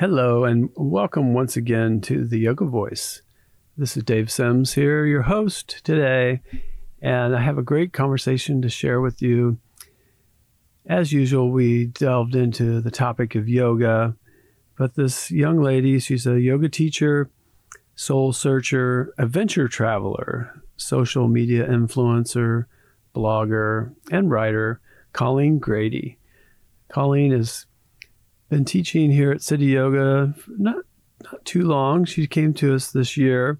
Hello, and welcome once again to the Yoga Voice. This is Dave Sims here, your host today, and I have a great conversation to share with you. As usual, we delved into the topic of yoga, but this young lady, she's a yoga teacher, soul searcher, adventure traveler, social media influencer, blogger, and writer, Colleen Grady. Colleen has been teaching here at City Yoga not not too long. She came to us this year,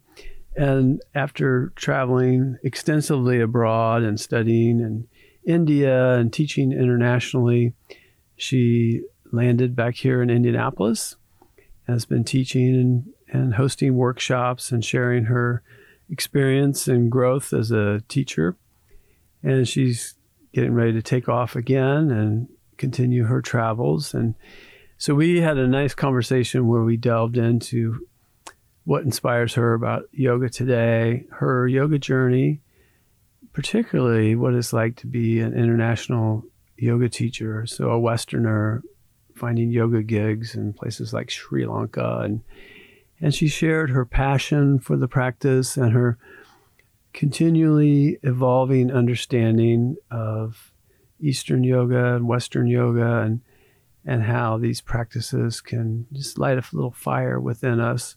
and after traveling extensively abroad and studying in India and teaching internationally, she landed back here in Indianapolis. Has been teaching and, and hosting workshops and sharing her experience and growth as a teacher. And she's getting ready to take off again and continue her travels. And so we had a nice conversation where we delved into what inspires her about yoga today, her yoga journey, particularly what it's like to be an international yoga teacher, so a Westerner finding yoga gigs in places like Sri Lanka. And and she shared her passion for the practice and her continually evolving understanding of Eastern yoga and Western yoga. And and how these practices can just light a little fire within us.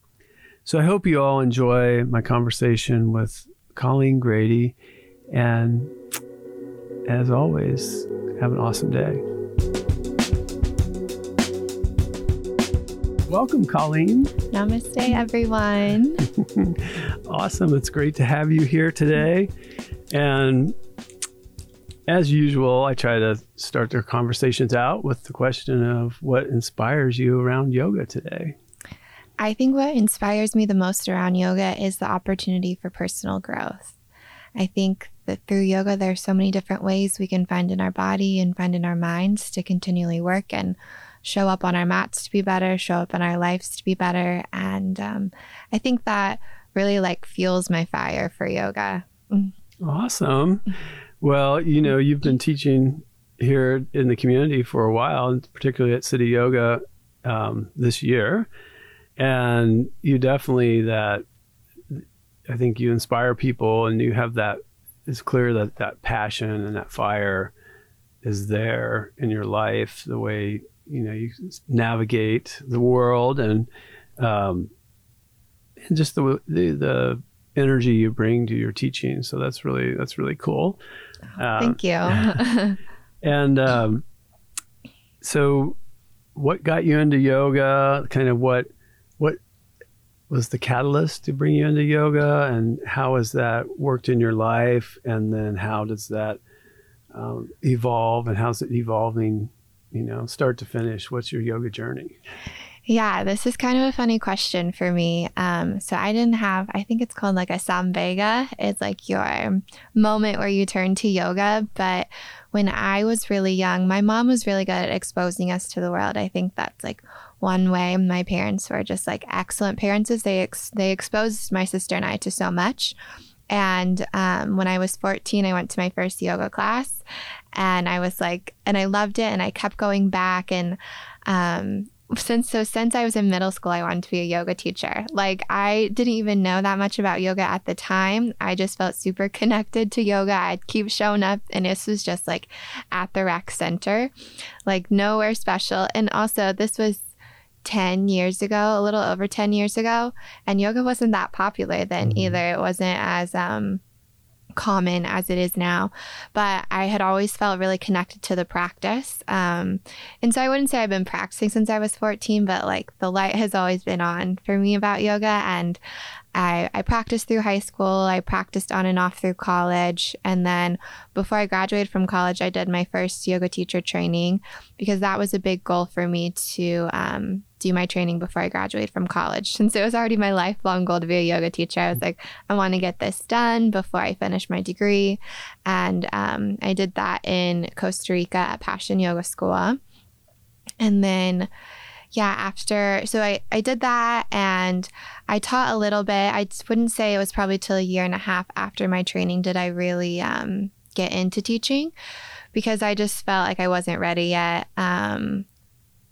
So I hope you all enjoy my conversation with Colleen Grady. And as always, have an awesome day. Welcome, Colleen. Namaste, everyone. awesome. It's great to have you here today. And as usual, I try to start their conversations out with the question of what inspires you around yoga today. I think what inspires me the most around yoga is the opportunity for personal growth. I think that through yoga, there are so many different ways we can find in our body and find in our minds to continually work and show up on our mats to be better, show up in our lives to be better. And um, I think that really like fuels my fire for yoga. Awesome. Well, you know, you've been teaching here in the community for a while, particularly at City Yoga um, this year, and you definitely that. I think you inspire people, and you have that. It's clear that that passion and that fire is there in your life. The way you know you navigate the world, and um, and just the the, the energy you bring to your teaching. So that's really that's really cool. Uh, Thank you. and um, so, what got you into yoga? Kind of what what was the catalyst to bring you into yoga, and how has that worked in your life? And then how does that um, evolve, and how's it evolving? You know, start to finish. What's your yoga journey? Yeah, this is kind of a funny question for me. Um, so I didn't have, I think it's called like a samvega. It's like your moment where you turn to yoga. But when I was really young, my mom was really good at exposing us to the world. I think that's like one way my parents were just like excellent parents is they ex- they exposed my sister and I to so much. And um, when I was 14, I went to my first yoga class and I was like, and I loved it and I kept going back. And um, since so since I was in middle school, I wanted to be a yoga teacher. Like I didn't even know that much about yoga at the time. I just felt super connected to yoga. I'd keep showing up, and this was just like at the rec center, like nowhere special. And also, this was 10 years ago, a little over 10 years ago, and yoga wasn't that popular then mm-hmm. either. It wasn't as um common as it is now, but I had always felt really connected to the practice. Um, and so I wouldn't say I've been practicing since I was 14, but like the light has always been on for me about yoga. And I, I practiced through high school, I practiced on and off through college. And then before I graduated from college, I did my first yoga teacher training because that was a big goal for me to, um, do my training before I graduate from college. Since it was already my lifelong goal to be a yoga teacher, I was like, I want to get this done before I finish my degree. And um, I did that in Costa Rica at Passion Yoga School. And then, yeah, after, so I, I did that and I taught a little bit. I wouldn't say it was probably till a year and a half after my training did I really um, get into teaching because I just felt like I wasn't ready yet. Um,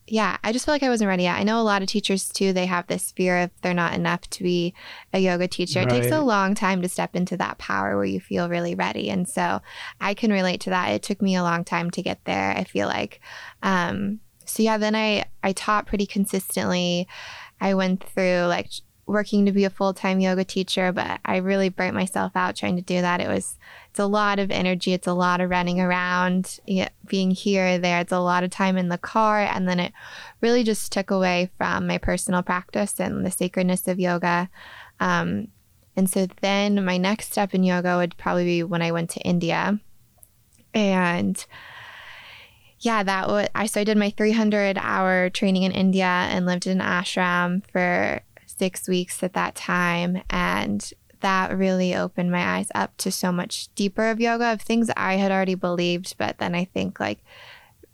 yeah, I just felt like I wasn't ready yet. I know a lot of teachers too, they have this fear of they're not enough to be a yoga teacher. Right. It takes a long time to step into that power where you feel really ready. And so I can relate to that. It took me a long time to get there, I feel like. Um, so yeah, then I, I taught pretty consistently. I went through like working to be a full-time yoga teacher, but I really burnt myself out trying to do that. It was it's a lot of energy, it's a lot of running around, being here there. It's a lot of time in the car and then it really just took away from my personal practice and the sacredness of yoga. Um, and so then my next step in yoga would probably be when I went to India. And yeah, that would I so I did my 300 hour training in India and lived in an ashram for six weeks at that time. And that really opened my eyes up to so much deeper of yoga, of things I had already believed. But then I think like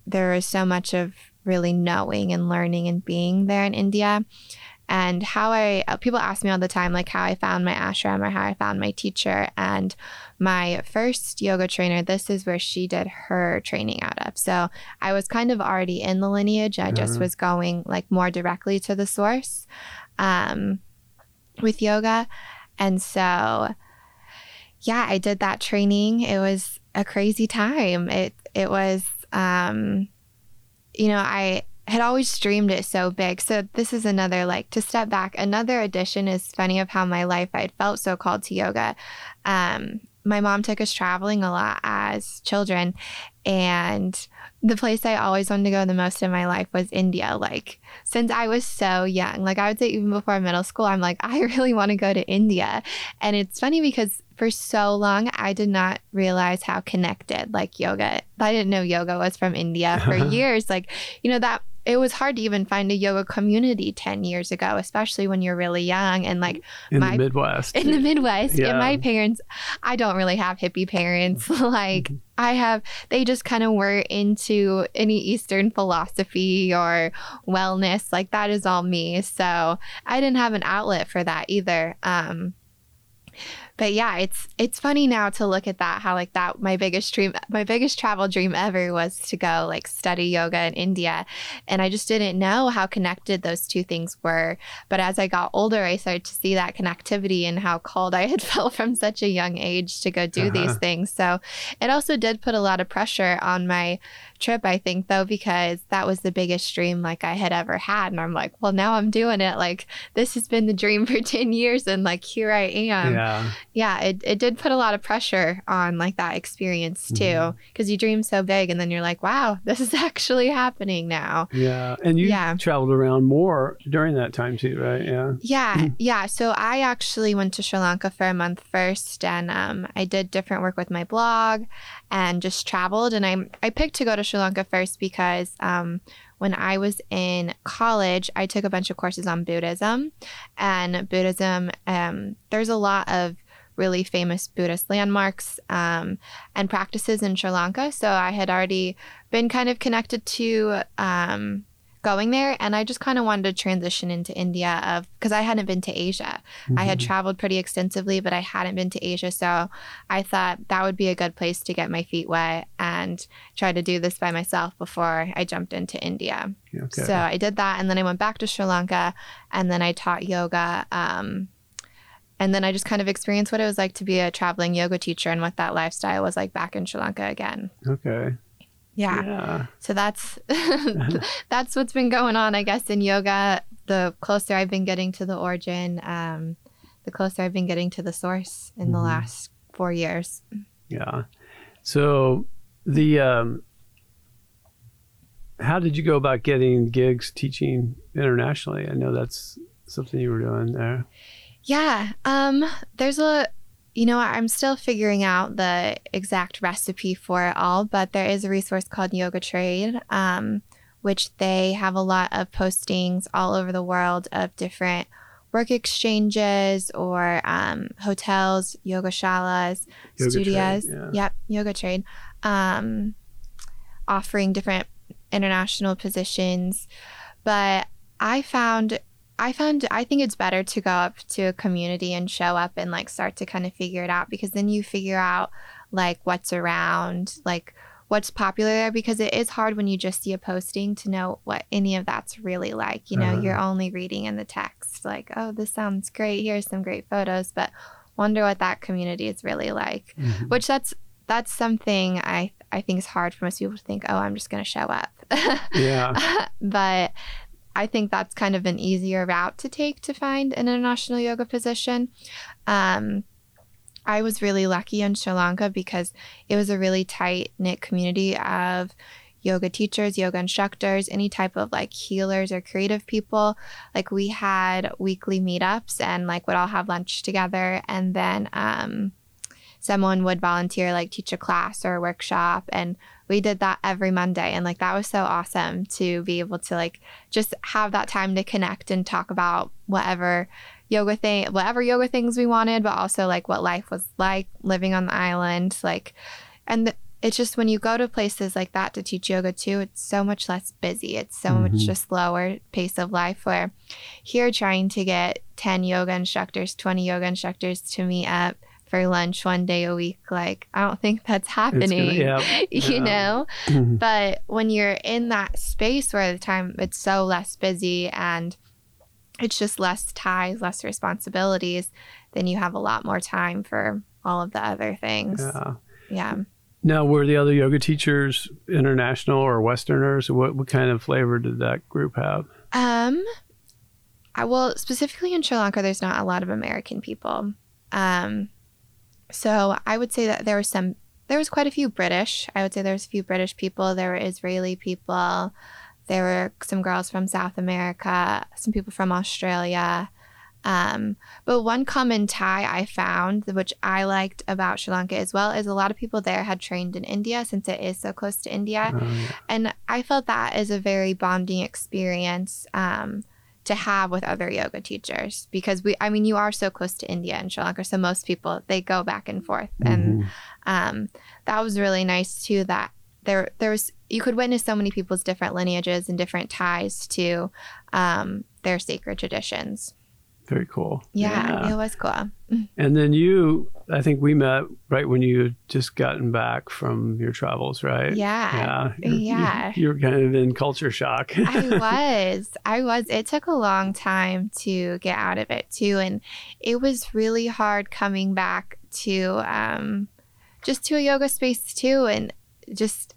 there is so much of really knowing and learning and being there in India. And how I, uh, people ask me all the time, like how I found my ashram or how I found my teacher. And my first yoga trainer, this is where she did her training out of. So I was kind of already in the lineage. I just mm-hmm. was going like more directly to the source um, with yoga. And so, yeah, I did that training. It was a crazy time. It it was, um, you know, I had always dreamed it so big. So this is another like to step back. Another addition is funny of how my life I'd felt so called to yoga. Um, my mom took us traveling a lot as children, and the place I always wanted to go the most in my life was India. Like, since I was so young, like, I would say even before middle school, I'm like, I really want to go to India. And it's funny because for so long, I did not realize how connected like yoga, I didn't know yoga was from India for years. Like, you know, that it was hard to even find a yoga community 10 years ago, especially when you're really young and like in my, the Midwest. In the Midwest. Yeah. And my parents, I don't really have hippie parents. like mm-hmm. I have, they just kind of were into any Eastern philosophy or wellness. Like that is all me. So I didn't have an outlet for that either. Um, but yeah, it's it's funny now to look at that how like that my biggest dream my biggest travel dream ever was to go like study yoga in India and I just didn't know how connected those two things were. But as I got older, I started to see that connectivity and how called I had felt from such a young age to go do uh-huh. these things. So it also did put a lot of pressure on my trip, I think, though, because that was the biggest dream like I had ever had. And I'm like, well, now I'm doing it. Like, this has been the dream for 10 years. And like, here I am. Yeah. Yeah. It, it did put a lot of pressure on like that experience too, because mm-hmm. you dream so big and then you're like, wow, this is actually happening now. Yeah. And you yeah. traveled around more during that time too, right? Yeah. Yeah. yeah. So I actually went to Sri Lanka for a month first and um, I did different work with my blog and just traveled. And I, I picked to go to Sri Lanka first because um, when I was in college, I took a bunch of courses on Buddhism. And Buddhism, um, there's a lot of really famous Buddhist landmarks um, and practices in Sri Lanka. So I had already been kind of connected to um, going there and i just kind of wanted to transition into india of because i hadn't been to asia mm-hmm. i had mm-hmm. traveled pretty extensively but i hadn't been to asia so i thought that would be a good place to get my feet wet and try to do this by myself before i jumped into india okay. so i did that and then i went back to sri lanka and then i taught yoga um, and then I just kind of experienced what it was like to be a traveling yoga teacher and what that lifestyle was like back in Sri Lanka again. Okay. Yeah. yeah. So that's that's what's been going on, I guess, in yoga. The closer I've been getting to the origin, um, the closer I've been getting to the source in mm-hmm. the last four years. Yeah. So the um, how did you go about getting gigs teaching internationally? I know that's something you were doing there. Yeah. Um, there's a you know, I'm still figuring out the exact recipe for it all, but there is a resource called Yoga Trade, um, which they have a lot of postings all over the world of different work exchanges or um, hotels, yoga shalas, Yoga studios. trade, yeah. Yep, yoga trade, um, offering different international positions. But I found, I found, I think it's better to go up to a community and show up and like start to kind of figure it out because then you figure out like what's around, like what's popular there because it is hard when you just see a posting to know what any of that's really like. You know, Uh-huh. you're only reading in the text, like, oh, this sounds great. Here's some great photos, but wonder what that community is really like. Mhm. Which that's that's something I I think is hard for most people to think, oh, I'm just gonna show up. Yeah. but I think that's kind of an easier route to take to find an international yoga position. Um, I was really lucky in Sri Lanka because it was a really tight knit community of yoga teachers, yoga instructors, any type of like healers or creative people. Like we had weekly meetups and like would all have lunch together and then um someone would volunteer like teach a class or a workshop and we did that every Monday and like that was so awesome to be able to like just have that time to connect and talk about whatever yoga thing whatever yoga things we wanted but also like what life was like living on the island like and th- it's just when you go to places like that to teach yoga too it's so much less busy it's so much Mhm. just slower pace of life where here trying to get 10 yoga instructors 20 yoga instructors to meet up for lunch one day a week like i don't think that's It's gonna- happening yeah. you Yeah. know Mhm. but when you're in that space where the time it's so less busy and it's just less ties, less responsibilities, then you have a lot more time for all of the other things. yeah. Yeah. Now, were the other yoga teachers international or Westerners? What, what kind of flavor did that group have? Um I well specifically in Sri Lanka there's not a lot of American people. Um so I would say that there was some there was quite a few British. I would say there was a few British people, there were Israeli people, there were some girls from South America, some people from Australia. Um, but one common tie I found, which I liked about Sri Lanka as well, is a lot of people there had trained in India since it is so close to India. Yeah. And I felt that is a very bonding experience um, to have with other yoga teachers because we, I mean, you are so close to India and Sri Lanka. So most people, they go back and forth. And Mhm. um, that was really nice too that there, there was, you could witness so many people's different lineages and different ties to um, their sacred traditions. Very cool. Yeah, it was cool. And then you, I think we met right when you had just gotten back from your travels, right? Yeah. Yeah. You're- Yeah. You, are kind of in culture shock. I was. I was. It took a long time to get out of it too. And it was really hard coming back to um, just to a yoga space too. And just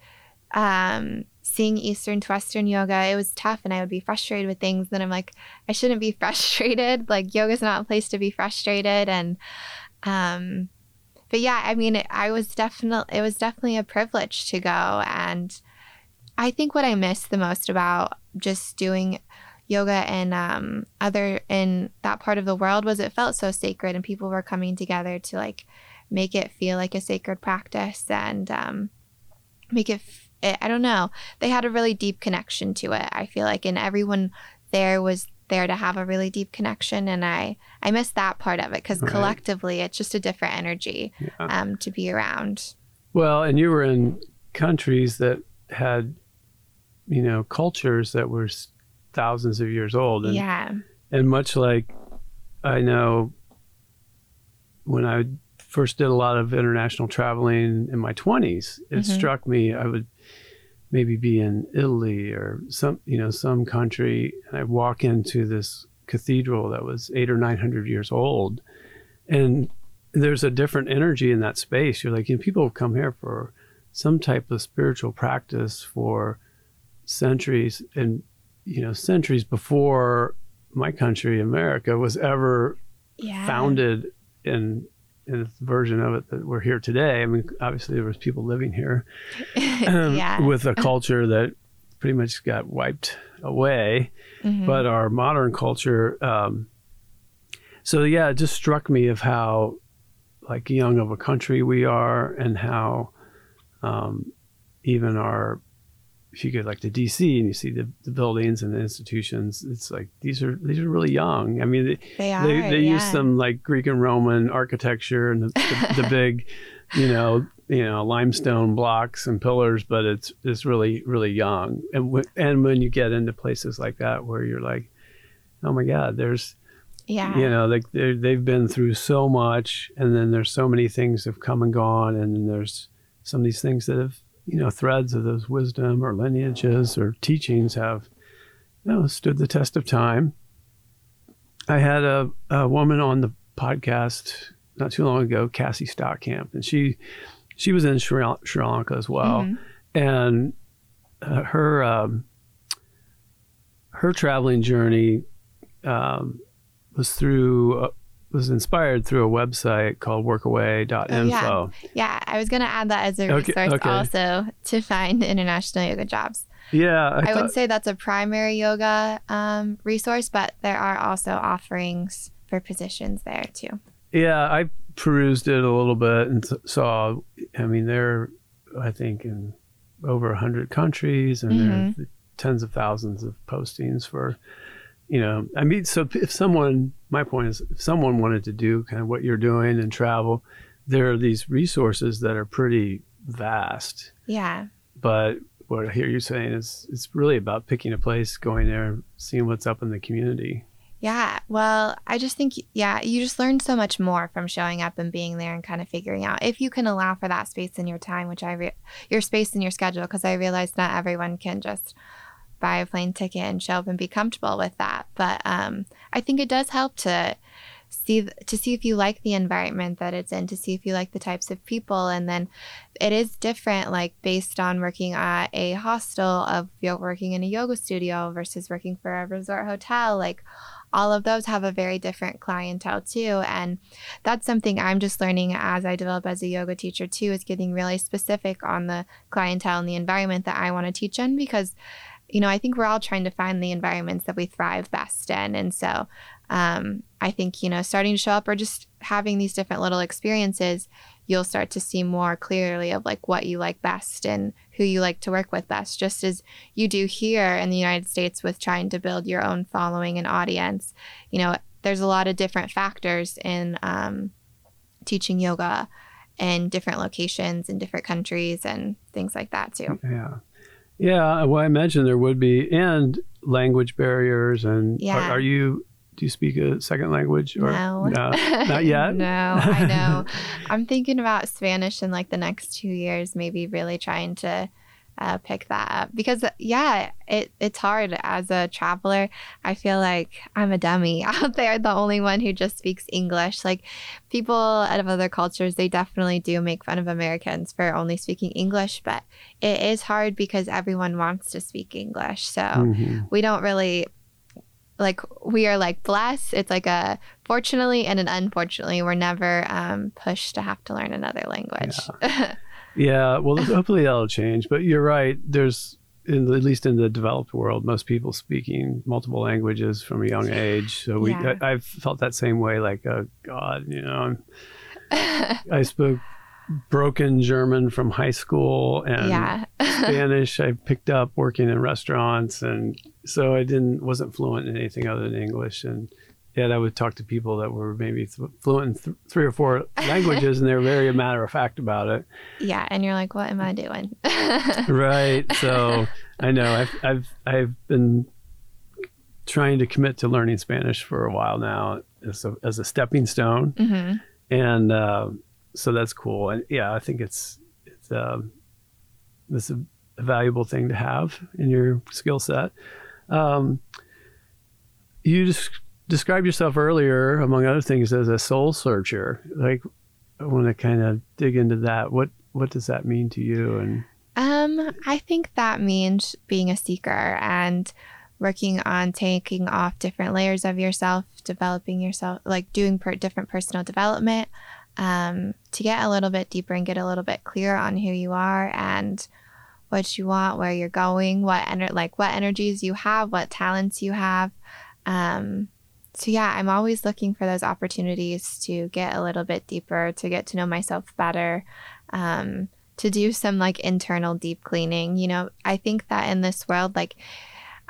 um, seeing Eastern to Western yoga, it was tough. And I would be frustrated with things. Then I'm like, I shouldn't be frustrated. Like, yoga's not a place to be frustrated. And, um, but yeah, I mean, I was definitely, it was definitely a privilege to go. And I think what I missed the most about just doing yoga and um, other in that part of the world was it felt so sacred and people were coming together to like make it feel like a sacred practice and um, make it, it i don't know they had a really deep connection to it i feel like and everyone there was there to have a really deep connection and i i miss that part of it because Right. collectively it's just a different energy Yeah. um, to be around Well, and you were in countries that had, you know, cultures that were thousands of years old. And, yeah and much like I know when I first did a lot of international traveling in my 20s, it Mhm. struck me I would maybe be in Italy or some, you know, some country, and I walk into this cathedral that was eight or 900 years old. And there's a different energy in that space. You're like, you know, people have come here for some type of spiritual practice for centuries and, you know, centuries before my country, America, was ever yeah founded in the version of it that we're here today. I mean, obviously there was people living here um, yeah with a culture that pretty much got wiped away, Mhm. but our modern culture. Um, so yeah, it just struck me of how like young of a country we are, and how um, even our if you go like to DC and you see the, the buildings and the institutions, it's like these are these are really young. I mean, they They are. they, they yeah. use some like Greek and Roman architecture and the, the, the big, you know, you know, limestone blocks and pillars, but it's it's really really young. And w- and when you get into places like that where you're like, oh my God, there's Yeah. you know like they they've been through so much, and then there's so many things have come and gone, and then there's some of these things that have you know threads of those wisdom or lineages or teachings have you know stood the test of time. I had a, a woman on the podcast not too long ago, Cassie Stockamp, and she she was in Sri, Sri Lanka as well, Mhm. and uh, her um, her traveling journey um, was through uh, was inspired through a website called workaway.info. Yeah. Yeah, I was going to add that as a Okay, resource okay. also to find international yoga jobs. yeah, I, thought- would say that's a primary yoga um, resource, but there are also offerings for positions there too. Yeah, I perused it a little bit and saw. I mean, they're I think in over a hundred countries, and Mhm. there are tens of thousands of postings for. You know, I mean, so if someone, my point is, if someone wanted to do kind of what you're doing and travel, there are these resources that are pretty vast. Yeah. But what I hear you saying is, it's really about picking a place, going there, seeing what's up in the community. Yeah. Well, I just think, yeah, you just learn so much more from showing up and being there and kind of figuring out if you can allow for that space in your time, which I, re- your space in your schedule, because I realize not everyone can just buy a plane ticket and show up and be comfortable with that. But um, I think it does help to see to see if you like the environment that it's in to see if you like the types of people. And then it is different like based on working at a hostel of yo- working in a yoga studio versus working for a resort hotel. Like all of those have a very different clientele too. And that's something i'm just learning as i develop as a yoga teacher too is getting really specific on the clientele and the environment that i want to teach in because you know i think we're all trying to find the environments that we thrive best in. And so um, i think you know starting to show up or just having these different little experiences you'll start to see more clearly of like what you like best and who you like to work with best just as you do here in the united states with trying to build your own following and audience. You know there's a lot of different factors in um, teaching yoga in different locations in different countries and things like that too. Yeah. Yeah. Well, I imagine there would be, and language barriers. And Yeah. are, are you, do you speak a second language? Or, no. not yet. no, I know. I'm thinking about Spanish in like the next two years, maybe really trying to uh, pick that up because yeah, it it's hard as a traveler. I feel like I'm a dummy out there, the only one who just speaks English. Like people out of other cultures, they definitely do make fun of Americans for only speaking English, but it is hard because everyone wants to speak English. So Mhm. we don't really like we are like blessed it's like a fortunately and an unfortunately we're never um, pushed to have to learn another language Yeah. Yeah, well, hopefully that'll change. But you're right. There's, in, at least in the developed world, most people speaking multiple languages from a young age. So we, Yeah. I, I've felt that same way. Like, oh God, you know, I'm, I spoke broken German from high school and yeah Spanish I picked up working in restaurants, and so I didn't wasn't fluent in anything other than English. And yet I would talk to people that were maybe th- fluent in th- three or four languages, and they're very matter of fact about it. yeah and you're like what am i doing Right. So I know I've I've I've been trying to commit to learning Spanish for a while now as a, as a stepping stone, hmm and uh, so that's cool. And yeah, I think it's it's um, it's a, a valuable thing to have in your skill set. Um, you just described yourself earlier, among other things, as a soul searcher. Like, I want to kind of dig into that. What what does that mean to you? And um i think that means being a seeker and working on taking off different layers of yourself developing yourself like doing per- different personal development um, to get a little bit deeper and get a little bit clearer on who you are and what you want, where you're going, what ener- like what energies you have, what talents you have. Um, so yeah, I'm always looking for those opportunities to get a little bit deeper, to get to know myself better, um, to do some like internal deep cleaning. You know, I think that in this world, like,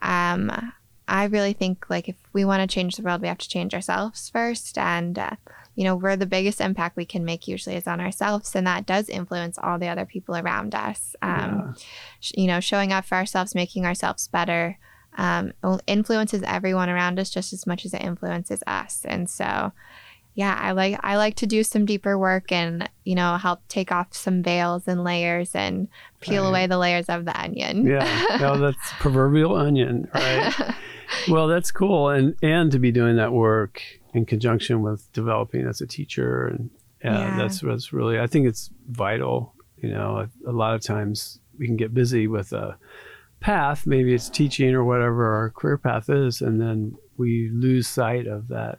um, I really think like if we want to change the world, we have to change ourselves first. And, uh, you know, we're the biggest impact we can make usually is on ourselves. And that does influence all the other people around us. Um, yeah. sh- you know, showing up for ourselves, making ourselves better um, influences everyone around us just as much as it influences us. And so, yeah, I like I like to do some deeper work and you know help take off some veils and layers and peel right. away the layers of the onion. yeah, no, that's proverbial onion, right? well, that's cool, and and to be doing that work in conjunction with developing as a teacher, and yeah, yeah. that's that's really I think it's vital. You know, a, a lot of times we can get busy with a path, maybe it's teaching or whatever our career path is, and then we lose sight of that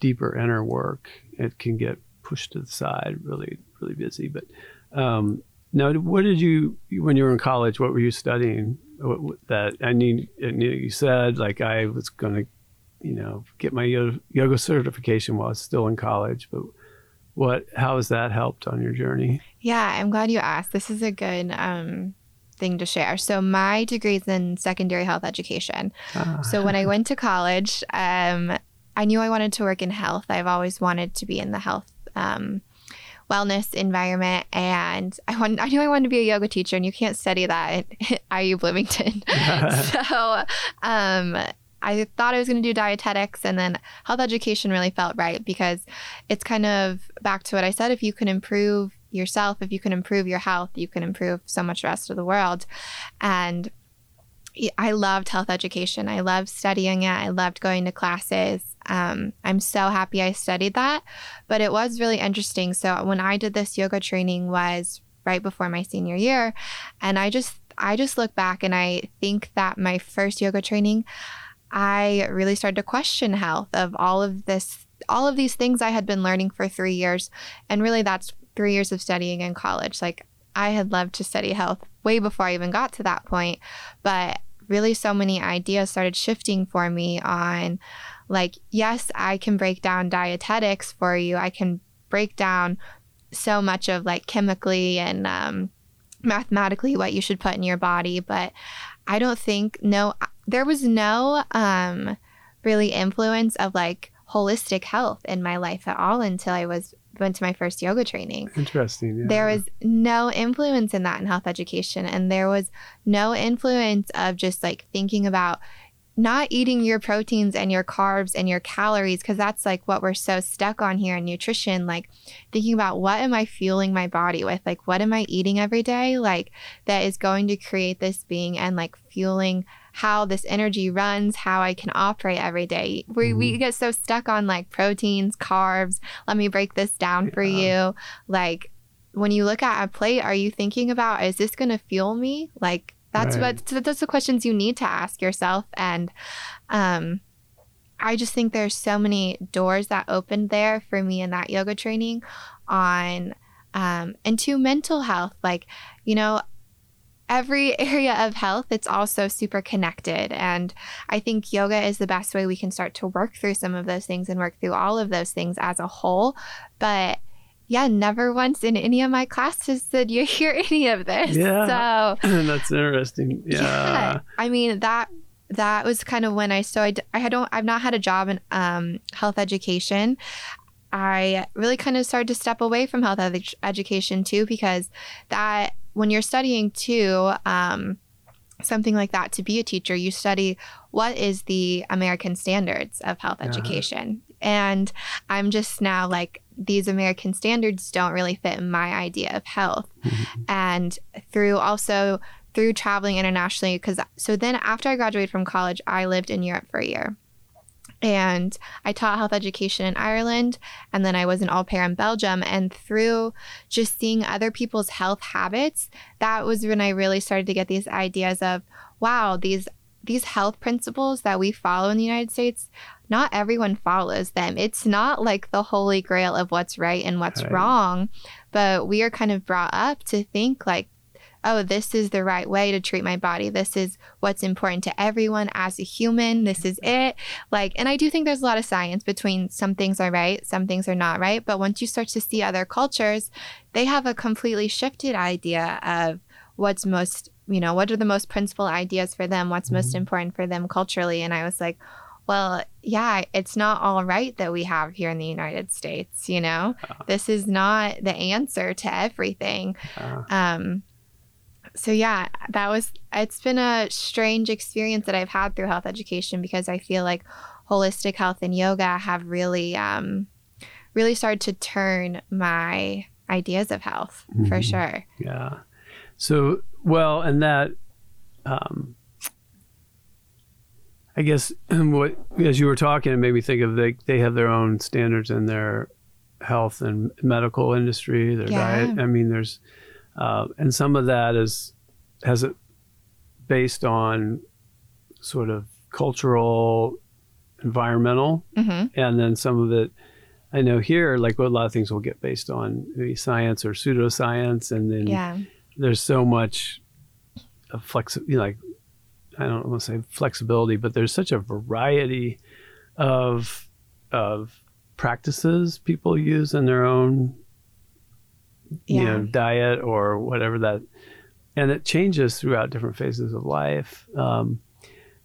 deeper inner work. It can get pushed to the side, really, really busy. But um, now, what did you when you were in college? What were you studying? That I mean, you said like I was going to, you know, get my yoga certification while I was still in college, but what how has that helped on your journey yeah i'm glad you asked this is a good um, thing to share. So my degree is in secondary health education. Ah. So when I went to college, um, I knew I wanted to work in health. I've always wanted to be in the health um, wellness environment, and I wanted, I knew I wanted to be a yoga teacher, and you can't study that at IU Bloomington. so. Um, I thought I was going to do dietetics and then health education really felt right because it's kind of back to what I said if you can improve yourself, if you can improve your health, you can improve so much the rest of the world. And I loved health education. I loved studying it. I loved going to classes. Um, I'm so happy I studied that. But it was really interesting. So when I did this yoga training was right before my senior year, and I just I just look back and I think that my first yoga training, I really started to question health of all of this all of these things I had been learning for three years. And really that's three years of studying in college. Like I had loved to study health way before I even got to that point. But really, so many ideas started shifting for me on like, yes, I can break down dietetics for you. I can break down so much of like chemically and um, mathematically what you should put in your body. But I don't think, no, there was no um, really influence of like holistic health in my life at all until I was went to my first yoga training. Interesting. Yeah. There was no influence in that in health education. And there was no influence of just like thinking about not eating your proteins and your carbs and your calories, because that's like what we're so stuck on here in nutrition. Like thinking about what am I fueling my body with? Like, what am I eating every day? Like, that is going to create this being and like fueling how this energy runs, how I can operate every day. We, mm-hmm. we get so stuck on like proteins, carbs. Let me break this down for you. Like when you look at a plate, are you thinking about, is this going to fuel me? Like that's right. what, that's the questions you need to ask yourself. And, um, I just think there's so many doors that opened there for me in that yoga training on um, and to mental health. Like, you know, every area of health, it's also super connected. And I think yoga is the best way we can start to work through some of those things and work through all of those things as a whole. But yeah, never once in any of my classes did you hear any of this. Yeah. So that's interesting. Yeah. yeah. I mean, that that was kind of when I so I, I don't I've not had a job in um, health education. I really kind of started to step away from health ed- education too because that when you're studying too, um, something like that to be a teacher, you study what is the American standards of health uh-huh. education. And I'm just now like, these American standards don't really fit my idea of health. Mm-hmm. And through also through traveling internationally, because so then after I graduated from college, I lived in Europe for a year. And I taught health education in Ireland, and then I was an au pair in Belgium. And through just seeing other people's health habits, that was when I really started to get these ideas of, wow, these these health principles that we follow in the United States, not everyone follows them. It's not like the holy grail of what's right and what's right. wrong, but we are kind of brought up to think like oh, this is the right way to treat my body. This is what's important to everyone as a human. This is it. Like, and I do think there's a lot of science between some things are right, some things are not right. But once you start to see other cultures, they have a completely shifted idea of what's most, you know, what are the most principal ideas for them, what's most mm-hmm. important for them culturally. And I was like, well, yeah, it's not all right that we have here in the United States, you know? Uh, this is not the answer to everything. Uh, um, so yeah, that was it's been a strange experience that I've had through health education because I feel like holistic health and yoga have really um, really started to turn my ideas of health mm-hmm. for sure. Yeah. So well, and that um, I guess what as you were talking, it made me think of they they have their own standards in their health and medical industry, their yeah. diet. I mean, there's uh, and some of that is has it based on sort of cultural, environmental, mm-hmm. and then some of it. I know here, like a lot of things will get based on maybe science or pseudoscience, and then yeah. there's so much of flex, you know, like I don't want to say flexibility, but there's such a variety of of practices people use in their own yeah. you know diet or whatever that and it changes throughout different phases of life. Um,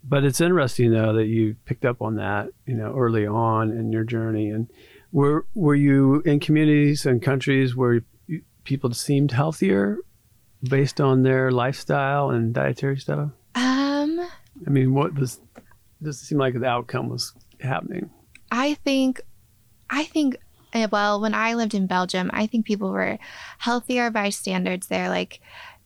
but it's interesting though that you picked up on that you know early on in your journey. And were were you in communities and countries where people seemed healthier based on their lifestyle and dietary stuff? Um i mean what was does it seem like the outcome was happening? I think i think well, when I lived in Belgium, I think people were healthier by standards there, like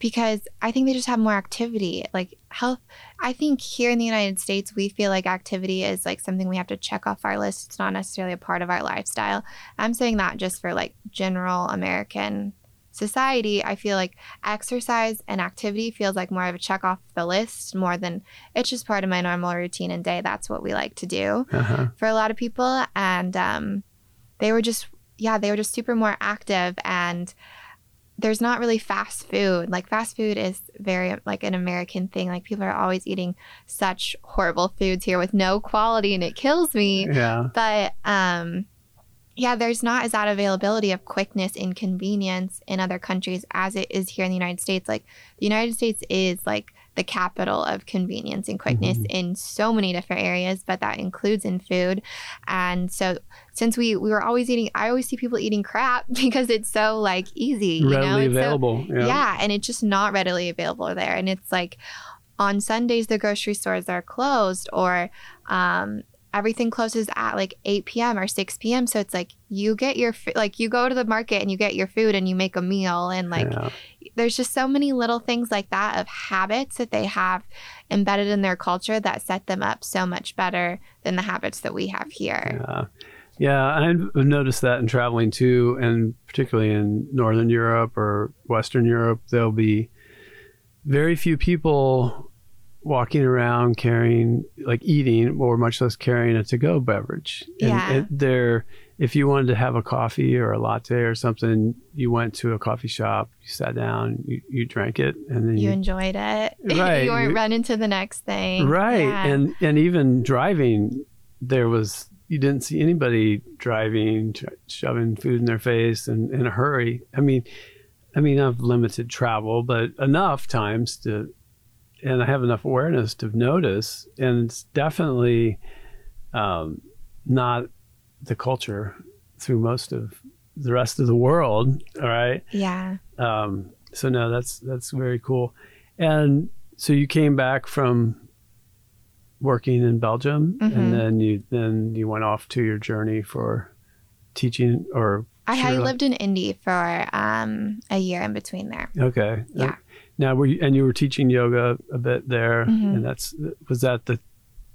because I think they just have more activity. Like health, I think here in the United States, we feel like activity is like something we have to check off our list. It's not necessarily a part of our lifestyle. I'm saying that just for like general American society, I feel like exercise and activity feels like more of a check off the list more than it's just part of my normal routine and day. That's what we like to do uh-huh. for a lot of people. And, um, they were just yeah they were just super more active and there's not really fast food. Like fast food is very like an american thing. Like people are always eating such horrible foods here with no quality and it kills me. Yeah. But um yeah there's not as that availability of quickness and convenience in other countries as it is here in the united states. Like the united states is like the capital of convenience and quickness mm-hmm. in so many different areas, but that includes in food. And so since we we were always eating I always see people eating crap because it's so like easy, you readily know? available. So, yeah. yeah, and it's just not readily available there. And it's like on Sundays the grocery stores are closed or um, everything closes at like 8 p.m. or 6 p.m. So it's like you get your like you go to the market and you get your food and you make a meal and like yeah. there's just so many little things like that of habits that they have embedded in their culture that set them up so much better than the habits that we have here. Yeah. Yeah, I've noticed that in traveling too, and particularly in Northern Europe or Western Europe, there'll be very few people walking around carrying like eating or much less carrying a to-go beverage and yeah. there if you wanted to have a coffee or a latte or something you went to a coffee shop you sat down you, you drank it and then you, you enjoyed it right you weren't running to the next thing right yeah. and and even driving there was you didn't see anybody driving shoving food in their face and in a hurry i mean i mean i've limited travel but enough times to and I have enough awareness to notice, and it's definitely um, not the culture through most of the rest of the world. All right. Yeah. Um, so no, that's that's very cool. And so you came back from working in Belgium, mm-hmm. and then you then you went off to your journey for teaching or. I had lived in Indy for um, a year in between there. Okay. Yeah. Now, were you, and you were teaching yoga a bit there, mm-hmm. and that's was that the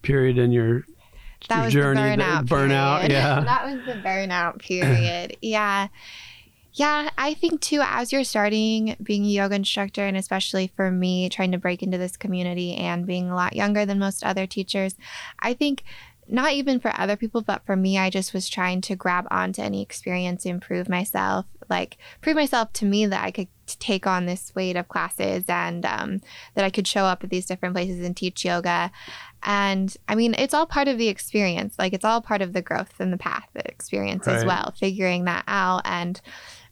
period in your, that your journey? The burnout, burnout, yeah. that was the burnout period. yeah, yeah. I think too, as you're starting being a yoga instructor, and especially for me, trying to break into this community and being a lot younger than most other teachers, I think not even for other people, but for me, I just was trying to grab onto any experience to improve myself. Like prove myself to me that I could take on this weight of classes and um, that I could show up at these different places and teach yoga. And I mean, it's all part of the experience. Like it's all part of the growth and the path the experience right. as well, figuring that out. And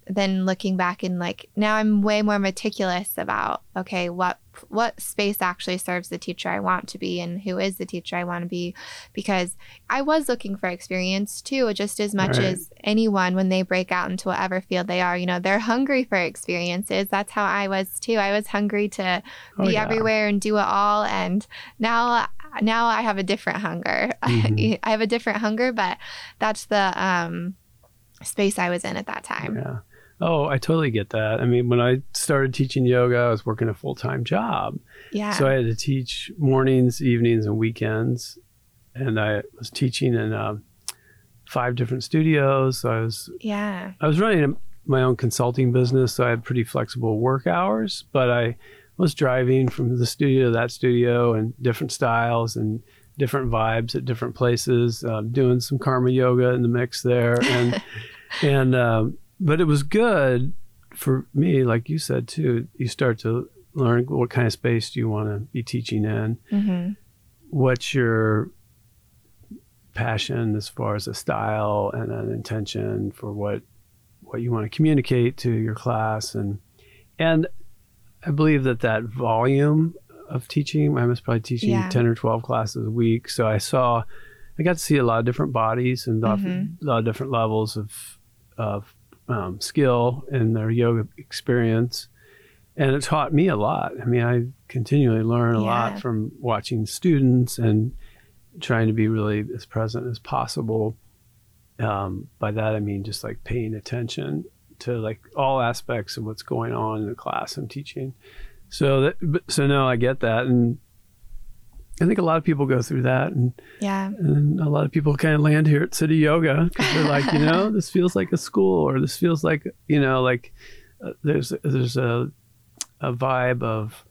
then looking back and like now I'm way more meticulous about okay, what what space actually serves the teacher I want to be and who is the teacher I want to be. Because I was looking for experience too just as much right. as anyone when they break out into whatever field they are. You know they're hungry for experiences. That's how I was too. I was hungry to oh, be yeah. everywhere and do it all. And now now I have a different hunger. Mm-hmm. I have a different hunger but that's the um space I was in at that time. Yeah Oh, I totally get that. I mean, when I started teaching yoga, I was working a full time job. Yeah. So I had to teach mornings, evenings, and weekends. And I was teaching in uh, five different studios. So I was yeah. I was running my own consulting business, so I had pretty flexible work hours. But I was driving from the studio to that studio, and different styles and different vibes at different places. Uh, doing some karma yoga in the mix there, and and um, but it was good for me, like you said too. You start to learn what kind of space do you want to be teaching in. Mm-hmm. What's your passion as far as a style and an intention for what what you want to communicate to your class and and I believe that that volume of teaching I was probably teaching yeah. 10 or 12 classes a week so I saw I got to see a lot of different bodies and mm-hmm. a lot of different levels of of um, skill and their yoga experience. And it taught me a lot. I mean, I continually learn a yeah. lot from watching students and trying to be really as present as possible. Um, by that, I mean just like paying attention to like all aspects of what's going on in the class I'm teaching. So that, so no, I get that. And I think a lot of people go through that, and yeah, and a lot of people kind of land here at City Yoga because they're like, you know, this feels like a school, or this feels like, you know, like uh, there's there's a a vibe of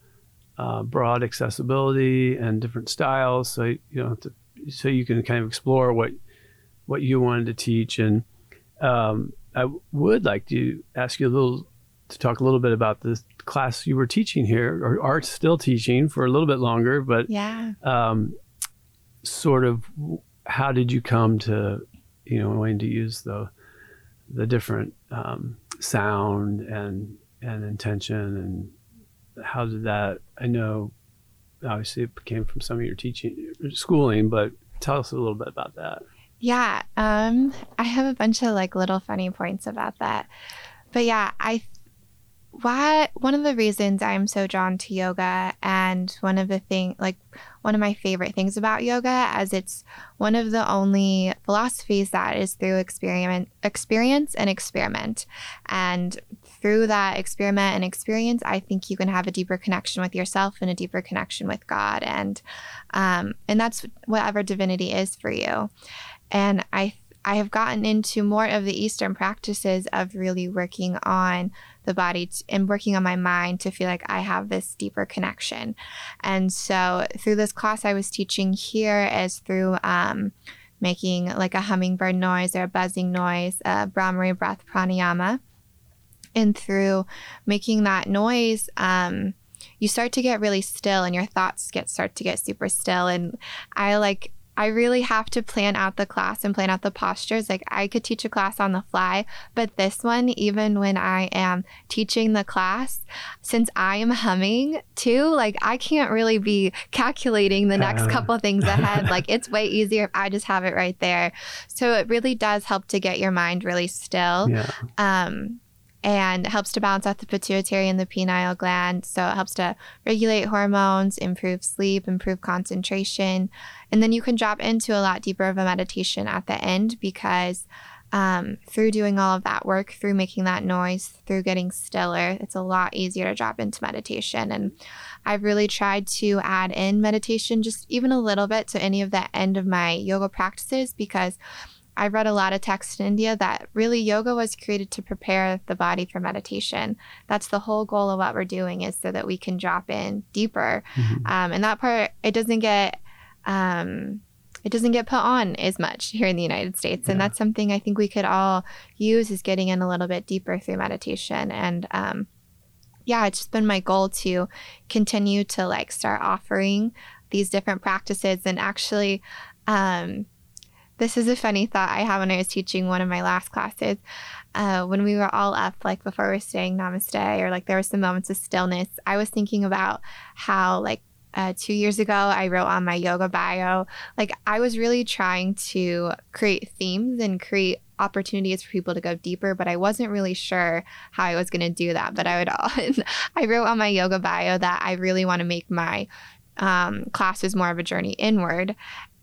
uh, broad accessibility and different styles, so you know, to, so you can kind of explore what what you wanted to teach, and um, I would like to ask you a little to talk a little bit about the class you were teaching here, or are still teaching for a little bit longer, but yeah, um, sort of how did you come to, you know, wanting to use the the different um, sound and and intention and how did that? I know, obviously, it came from some of your teaching schooling, but tell us a little bit about that. Yeah, um, I have a bunch of like little funny points about that. But yeah, I why one of the reasons I'm so drawn to yoga and one of the thing like one of my favorite things about yoga as it's one of the only philosophies that is through experiment experience and experiment. And through that experiment and experience I think you can have a deeper connection with yourself and a deeper connection with God. And um, and that's whatever divinity is for you. And I I have gotten into more of the Eastern practices of really working on the body t- and working on my mind to feel like I have this deeper connection. And so through this class I was teaching here is through um, making like a hummingbird noise or a buzzing noise, a Bhramari breath pranayama. And through making that noise, um, you start to get really still and your thoughts get start to get super still. And I like I really have to plan out the class and plan out the postures. Like I could teach a class on the fly, but this one, even when I am teaching the class, since I am humming too, like I can't really be calculating the next uh. couple things ahead. like it's way easier if I just have it right there. So it really does help to get your mind really still. Yeah. Um, and helps to balance out the pituitary and the pineal gland. So it helps to regulate hormones, improve sleep, improve concentration. And then you can drop into a lot deeper of a meditation at the end because um, through doing all of that work, through making that noise, through getting stiller, it's a lot easier to drop into meditation. And I've really tried to add in meditation just even a little bit to any of the end of my yoga practices because I've read a lot of texts in India that really yoga was created to prepare the body for meditation. That's the whole goal of what we're doing is so that we can drop in deeper. Mm-hmm. Um, and that part, it doesn't get, um, it doesn't get put on as much here in the United States. And yeah. that's something I think we could all use is getting in a little bit deeper through meditation. And um, yeah, it's just been my goal to continue to like start offering these different practices and actually um, this is a funny thought I had when I was teaching one of my last classes. Uh, when we were all up, like before we were saying namaste, or like there were some moments of stillness, I was thinking about how, like, uh, two years ago, I wrote on my yoga bio, like, I was really trying to create themes and create opportunities for people to go deeper, but I wasn't really sure how I was going to do that. But I would, I wrote on my yoga bio that I really want to make my um, classes more of a journey inward.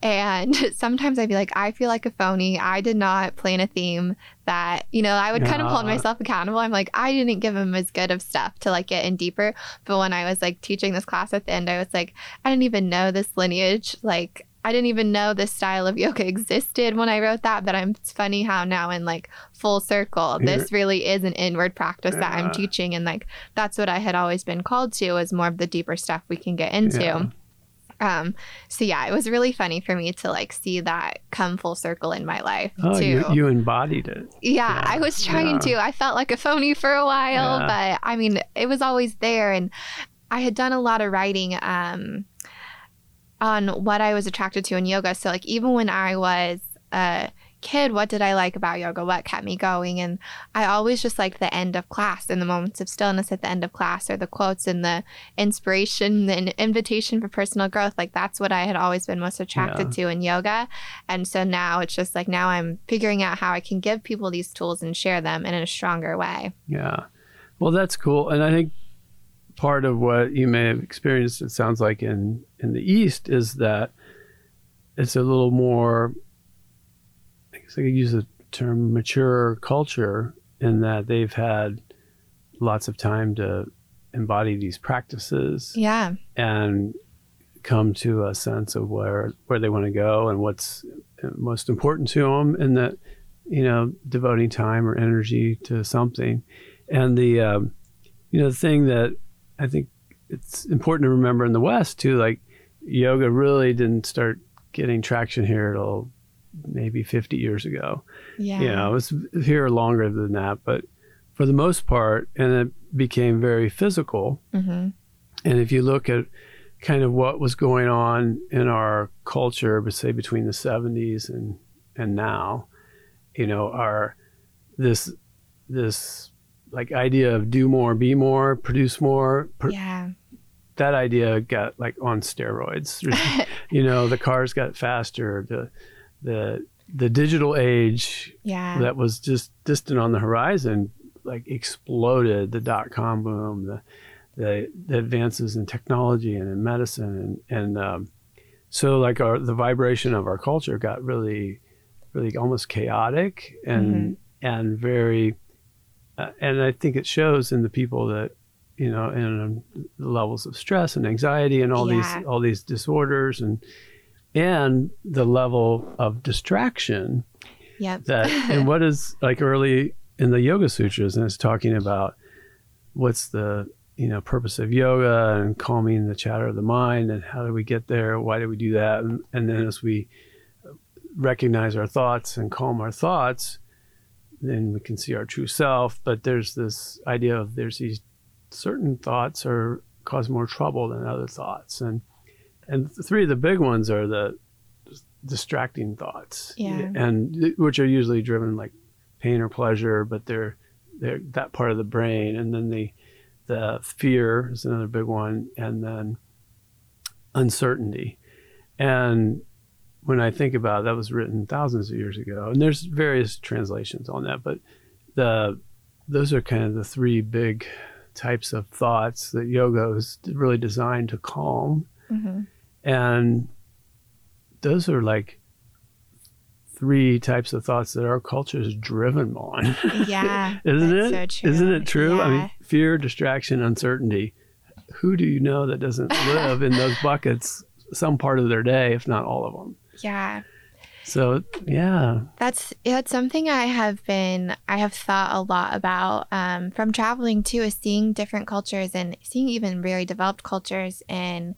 And sometimes I'd be like, I feel like a phony. I did not plan a theme that, you know, I would kind of hold myself accountable. I'm like, I didn't give him as good of stuff to like get in deeper. But when I was like teaching this class at the end, I was like, I didn't even know this lineage. Like, I didn't even know this style of yoga existed when I wrote that, but I'm it's funny how now in like full circle, this really is an inward practice yeah. that I'm teaching and like that's what I had always been called to is more of the deeper stuff we can get into. Yeah. Um, so yeah, it was really funny for me to like see that come full circle in my life oh, too. You, you embodied it. Yeah, yeah. I was trying yeah. to. I felt like a phony for a while, yeah. but I mean, it was always there, and I had done a lot of writing um, on what I was attracted to in yoga. So like even when I was uh, kid, what did I like about yoga? What kept me going? And I always just liked the end of class and the moments of stillness at the end of class or the quotes and the inspiration and invitation for personal growth. Like that's what I had always been most attracted yeah. to in yoga. And so now it's just like now I'm figuring out how I can give people these tools and share them in a stronger way. Yeah. Well, that's cool. And I think part of what you may have experienced, it sounds like in, in the East, is that it's a little more I could use the term mature culture in that they've had lots of time to embody these practices. Yeah. And come to a sense of where where they want to go and what's most important to them and that you know devoting time or energy to something and the um, you know the thing that i think it's important to remember in the west too like yoga really didn't start getting traction here till maybe 50 years ago. Yeah. You know, it was here longer than that, but for the most part, and it became very physical. Mm-hmm. And if you look at kind of what was going on in our culture, but say between the 70s and, and now, you know, our this this like idea of do more, be more, produce more. Pr- yeah. That idea got like on steroids. you know, the cars got faster. The the the digital age yeah. that was just distant on the horizon like exploded the dot com boom the the, the advances in technology and in medicine and and um, so like our the vibration of our culture got really really almost chaotic and mm-hmm. and very uh, and I think it shows in the people that you know in the levels of stress and anxiety and all yeah. these all these disorders and and the level of distraction. Yep. That and what is like early in the Yoga Sutras, and it's talking about what's the you know purpose of yoga and calming the chatter of the mind, and how do we get there? Why do we do that? And, and then as we recognize our thoughts and calm our thoughts, then we can see our true self. But there's this idea of there's these certain thoughts are cause more trouble than other thoughts, and and three of the big ones are the distracting thoughts, yeah, and which are usually driven like pain or pleasure, but they're they're that part of the brain, and then the the fear is another big one, and then uncertainty, and when I think about it, that was written thousands of years ago, and there's various translations on that, but the those are kind of the three big types of thoughts that yoga is really designed to calm. Mm-hmm. And those are like three types of thoughts that our culture is driven on. Yeah. Isn't it? So Isn't it true? Yeah. I mean, fear, distraction, uncertainty. Who do you know that doesn't live in those buckets some part of their day, if not all of them? Yeah. So yeah, that's that's something I have been I have thought a lot about um, from traveling too, is seeing different cultures and seeing even very developed cultures and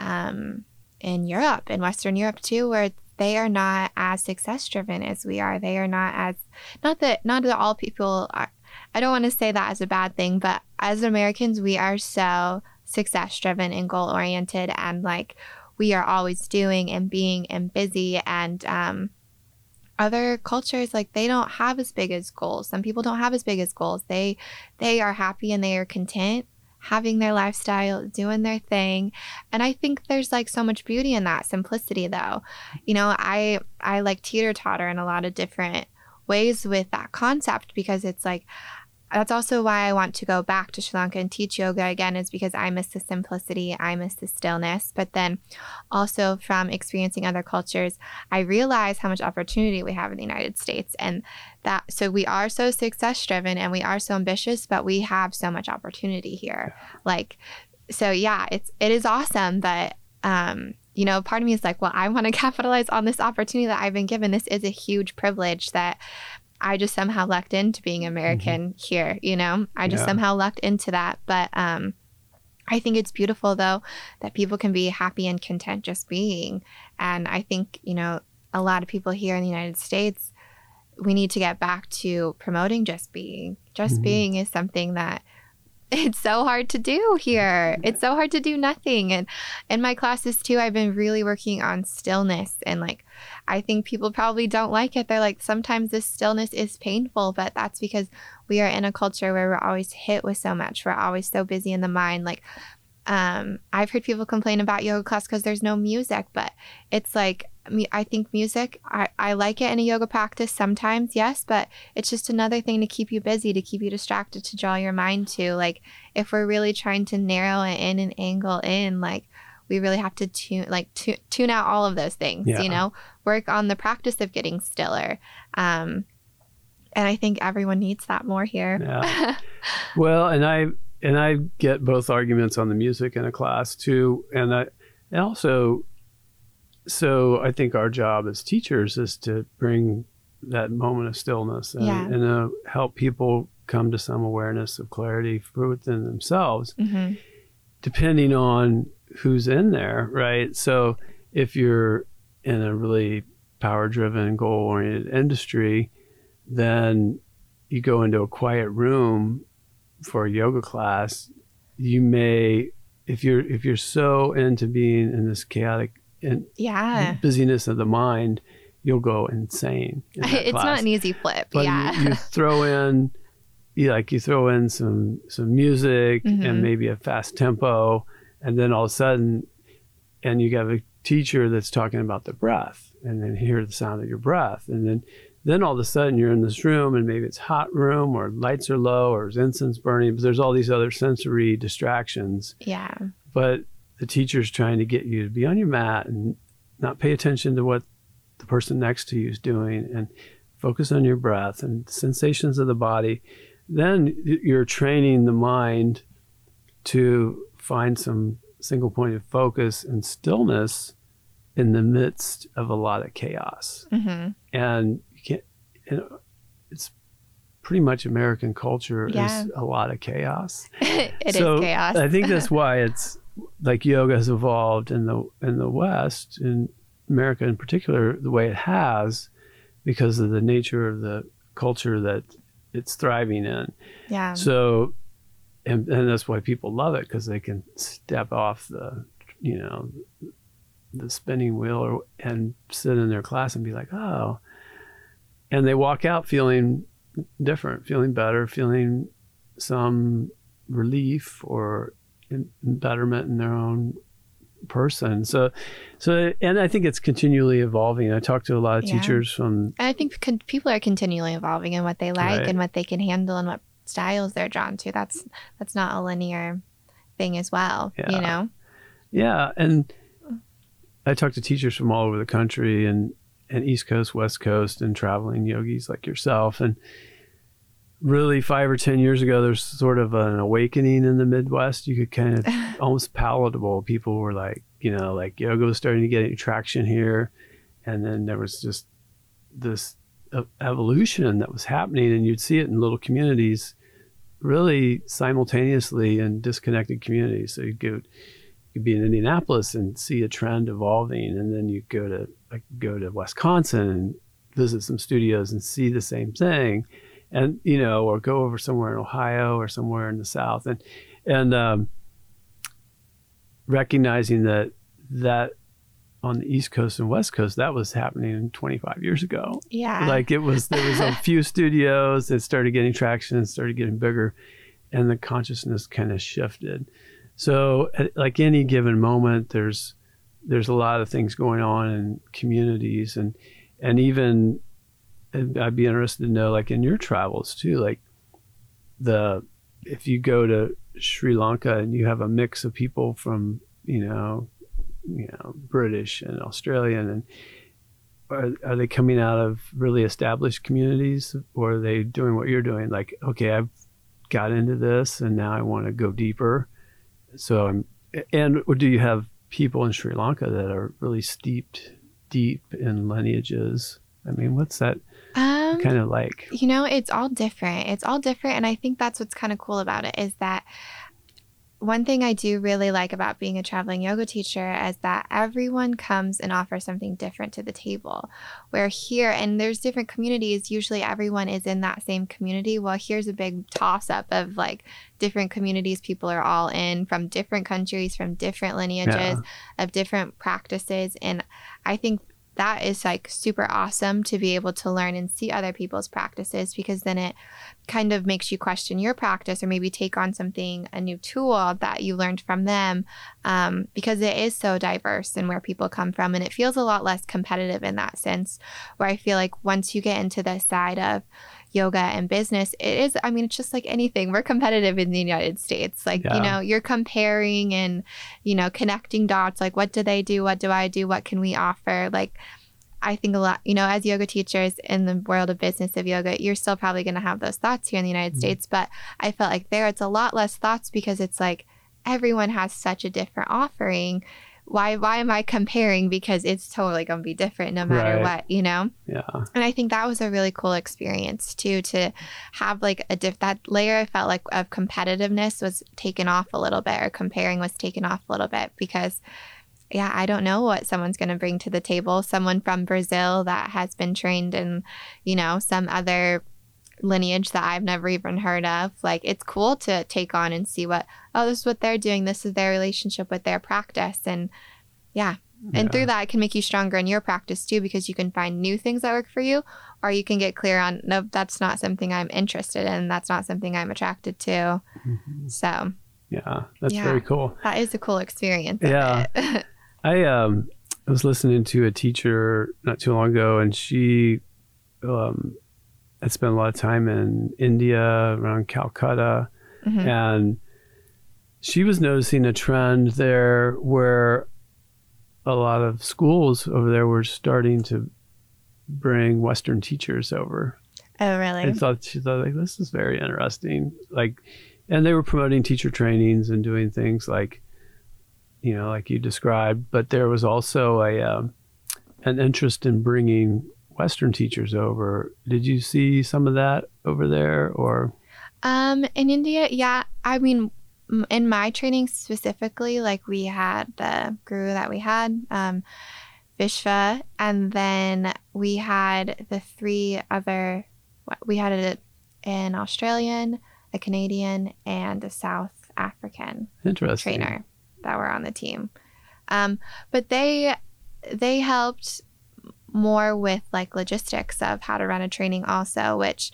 um, in Europe, in Western Europe too, where they are not as success driven as we are. They are not as not that not that all people are, I don't want to say that as a bad thing, but as Americans, we are so success driven and goal oriented and like we are always doing and being and busy and um other cultures like they don't have as big as goals some people don't have as big as goals they they are happy and they are content having their lifestyle doing their thing and i think there's like so much beauty in that simplicity though you know i i like teeter totter in a lot of different ways with that concept because it's like that's also why I want to go back to Sri Lanka and teach yoga again, is because I miss the simplicity, I miss the stillness. But then also from experiencing other cultures, I realize how much opportunity we have in the United States. And that, so we are so success driven and we are so ambitious, but we have so much opportunity here. Like, so yeah, it's, it is awesome. But, um, you know, part of me is like, well, I want to capitalize on this opportunity that I've been given. This is a huge privilege that I just somehow lucked into being American mm-hmm. here, you know? I just yeah. somehow lucked into that. But um I think it's beautiful though that people can be happy and content just being. And I think, you know, a lot of people here in the United States, we need to get back to promoting just being. Just mm-hmm. being is something that it's so hard to do here. It's so hard to do nothing. And in my classes too, I've been really working on stillness. And like, I think people probably don't like it. They're like, sometimes this stillness is painful, but that's because we are in a culture where we're always hit with so much. We're always so busy in the mind. Like, um, I've heard people complain about yoga class because there's no music, but it's like I think music, I, I like it in a yoga practice sometimes, yes, but it's just another thing to keep you busy, to keep you distracted, to draw your mind to. Like, if we're really trying to narrow it in and angle in, like, we really have to tune, like, tu- tune out all of those things, yeah. you know, work on the practice of getting stiller. Um, and I think everyone needs that more here. Yeah. well, and I, and I get both arguments on the music in a class too. And I, and also so I think our job as teachers is to bring that moment of stillness and, yeah. and uh, help people come to some awareness of clarity within themselves, mm-hmm. depending on who's in there, right? So if you're in a really power driven, goal oriented industry, then you go into a quiet room for a yoga class, you may if you're if you're so into being in this chaotic and yeah busyness of the mind, you'll go insane. In it's class. not an easy flip. But yeah, you, you throw in, you like you throw in some some music mm-hmm. and maybe a fast tempo, and then all of a sudden, and you have a teacher that's talking about the breath, and then hear the sound of your breath, and then then all of a sudden you're in this room and maybe it's hot room or lights are low or there's incense burning but there's all these other sensory distractions yeah but the teacher's trying to get you to be on your mat and not pay attention to what the person next to you is doing and focus on your breath and sensations of the body, then you're training the mind to find some single point of focus and stillness in the midst of a lot of chaos. Mm-hmm. And you can't, you know, it's pretty much American culture yeah. is a lot of chaos. It so is chaos. I think that's why it's like yoga has evolved in the in the West, in America in particular, the way it has, because of the nature of the culture that it's thriving in. Yeah. So, and, and that's why people love it because they can step off the, you know, the spinning wheel or, and sit in their class and be like, oh, and they walk out feeling different, feeling better, feeling some relief or betterment in their own person. So, so, and I think it's continually evolving. I talk to a lot of yeah. teachers from. I think con- people are continually evolving in what they like right. and what they can handle and what styles they're drawn to. That's that's not a linear thing as well. Yeah. You know. Yeah, and I talk to teachers from all over the country and and East Coast, West Coast, and traveling yogis like yourself, and really five or ten years ago there's sort of an awakening in the midwest. You could kind of almost palatable. People were like you know like yoga was starting to get traction here. And then there was just this evolution that was happening and you'd see it in little communities really simultaneously in disconnected communities. So you'd go you could be in indianapolis and see a trend evolving and then you go to could go to Wisconsin and visit some studios and see the same thing, and you know, or go over somewhere in Ohio or somewhere in the South, and and um, recognizing that that on the East Coast and West Coast, that was happening 25 years ago. Yeah. Like it was, there was a few studios that started getting traction and started getting bigger, and the consciousness kind of shifted. So, at, like any given moment, there's there's a lot of things going on in communities, and and even I'd be interested to know, like in your travels too, like the if you go to Sri Lanka and you have a mix of people from you know you know British and Australian and are, are they coming out of really established communities or are they doing what you're doing? Like okay I've got into this and now I want to go deeper. So I'm and or do you have people in Sri Lanka that are really steeped deep in lineages? I mean what's that um, kind of like you know it's all different it's all different and i think that's what's kind of cool about it is that one thing I do really like about being a traveling yoga teacher is that everyone comes and offers something different to the table. Where here, and there's different communities, usually everyone is in that same community. Well, here's a big toss up of like different communities people are all in from different countries, from different lineages, yeah. of different practices. And I think that is like super awesome to be able to learn and see other people's practices because then it kind of makes you question your practice or maybe take on something, a new tool that you learned from them um, because it is so diverse and where people come from. And it feels a lot less competitive in that sense, where I feel like once you get into the side of, yoga and business, it is, I mean, it's just like anything. We're competitive in the United States. Like, yeah. you know, you're comparing and, you know, connecting dots. Like, what do they do? What do I do? What can we offer? Like, I think a lot, you know, as yoga teachers in the world of business of yoga, you're still probably going to have those thoughts here in the United mm-hmm. States. But I felt like there it's a lot less thoughts because it's like everyone has such a different offering why why am I comparing because it's totally going to be different no matter right. what, you know? Yeah. And I think that was a really cool experience too to have like a diff that layer I felt like of competitiveness was taken off a little bit or comparing was taken off a little bit because yeah, I don't know what someone's going to bring to the table. Someone from Brazil that has been trained in, you know, some other lineage that I've never even heard of. Like it's cool to take on and see what, oh, this is what they're doing. This is their relationship with their practice. And yeah. And yeah. through that, it can make you stronger in your practice too, because you can find new things that work for you, or you can get clear on, no, that's not something I'm interested in. That's not something I'm attracted to. Mm-hmm. So, yeah, that's yeah, very cool. That is a cool experience. Yeah. I, um, I was listening to a teacher not too long ago, and she um, had spent a lot of time in India, around Calcutta, mm-hmm. and she was noticing a trend there where a lot of schools over there were starting to bring Western teachers over. Oh, really? I thought she thought like this is very interesting. Like, and they were promoting teacher trainings and doing things like, you know, like you described. But there was also a um, an interest in bringing Western teachers over. Did you see some of that over there, or? Um, in India, yeah. I mean, in my training specifically, like we had the guru that we had, um, Vishva, and then we had the three other. We had a, an Australian, a Canadian, and a South African trainer that were on the team. Um, but they they helped more with like logistics of how to run a training also, which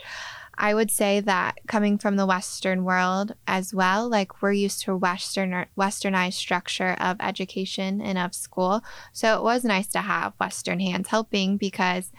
I would say that coming from the Western world as well, like we're used to Western Westernized structure of education and of school. So it was nice to have Western hands helping because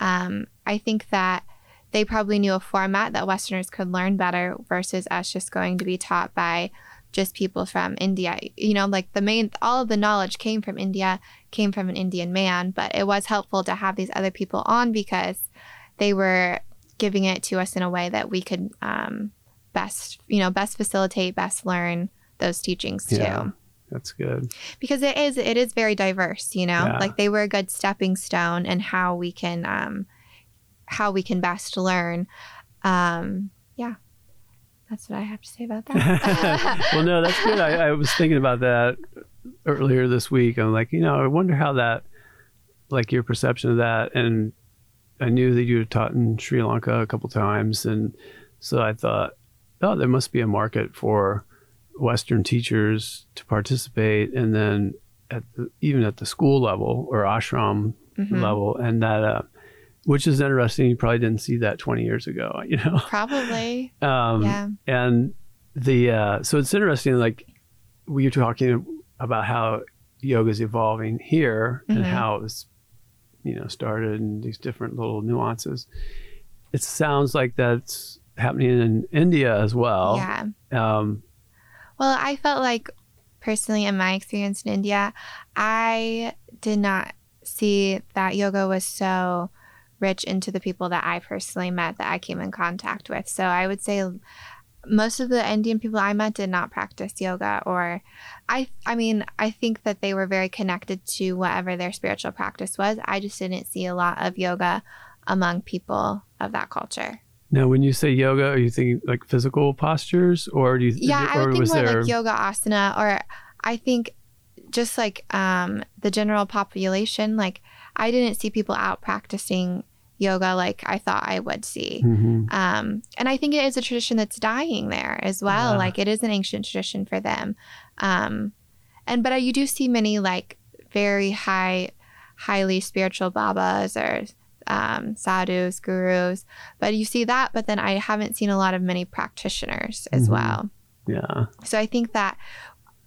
um, I think that they probably knew a format that Westerners could learn better versus us just going to be taught by just people from India. You know, like the main, all of the knowledge came from India, came from an Indian man, but it was helpful to have these other people on because they were giving it to us in a way that we could um, best, you know, best facilitate, best learn those teachings too. Yeah, that's good. Because it is, it is very diverse. You know, yeah. like they were a good stepping stone and how we can, um, how we can best learn. Um, yeah. That's what I have to say about that. well, no, that's good. I, I was thinking about that earlier this week. I'm like, you know, I wonder how that like your perception of that, and I knew that you had taught in Sri Lanka a couple times, and so I thought, oh, there must be a market for Western teachers to participate, and then at the, even at the school level or ashram Mhm. level, and that, uh, which is interesting. You probably didn't see that 20 years ago, you know. Probably. Um, yeah. and the uh, so it's interesting. Like we were talking about how yoga is evolving here and Mhm. how it was, you know, started and these different little nuances. It sounds like that's happening in India as well. yeah. Um, Well, I felt like personally in my experience in India, I did not see that yoga was so rich into the people that I personally met that I came in contact with. So I would say most of the Indian people I met did not practice yoga or I I mean, I think that they were very connected to whatever their spiritual practice was. I just didn't see a lot of yoga among people of that culture. now, when you say yoga, are you thinking like physical postures, or do you? Yeah, I would think more there? like yoga asana, or I think just like um, the general population. Like I didn't see people out practicing yoga like I thought I would see. Mhm. Um, and I think it is a tradition that's dying there as well. Yeah. Like it is an ancient tradition for them. Um, and but uh, you do see many like very high, highly spiritual babas or um, sadhus, gurus. But you see that, but then I haven't seen a lot of many practitioners as Mhm. well. Yeah. So I think that